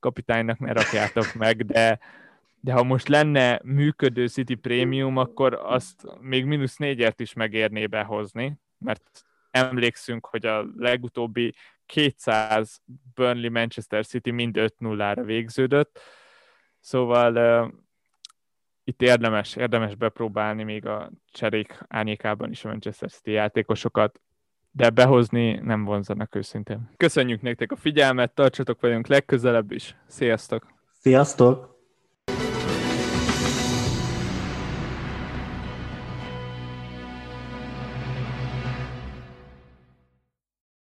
Kapitánynak ne rakjátok meg, de, de ha most lenne működő City Premium, akkor azt még mínusz négyért is megérné behozni, mert emlékszünk, hogy a legutóbbi 200 Burnley Manchester City mind 5-0-ra végződött, szóval uh, itt érdemes, érdemes bepróbálni még a cserék árnyékában is a Manchester City játékosokat, de behozni nem vonzanak őszintén. Köszönjük nektek a figyelmet, tartsatok velünk legközelebb is. Sziasztok! Sziasztok!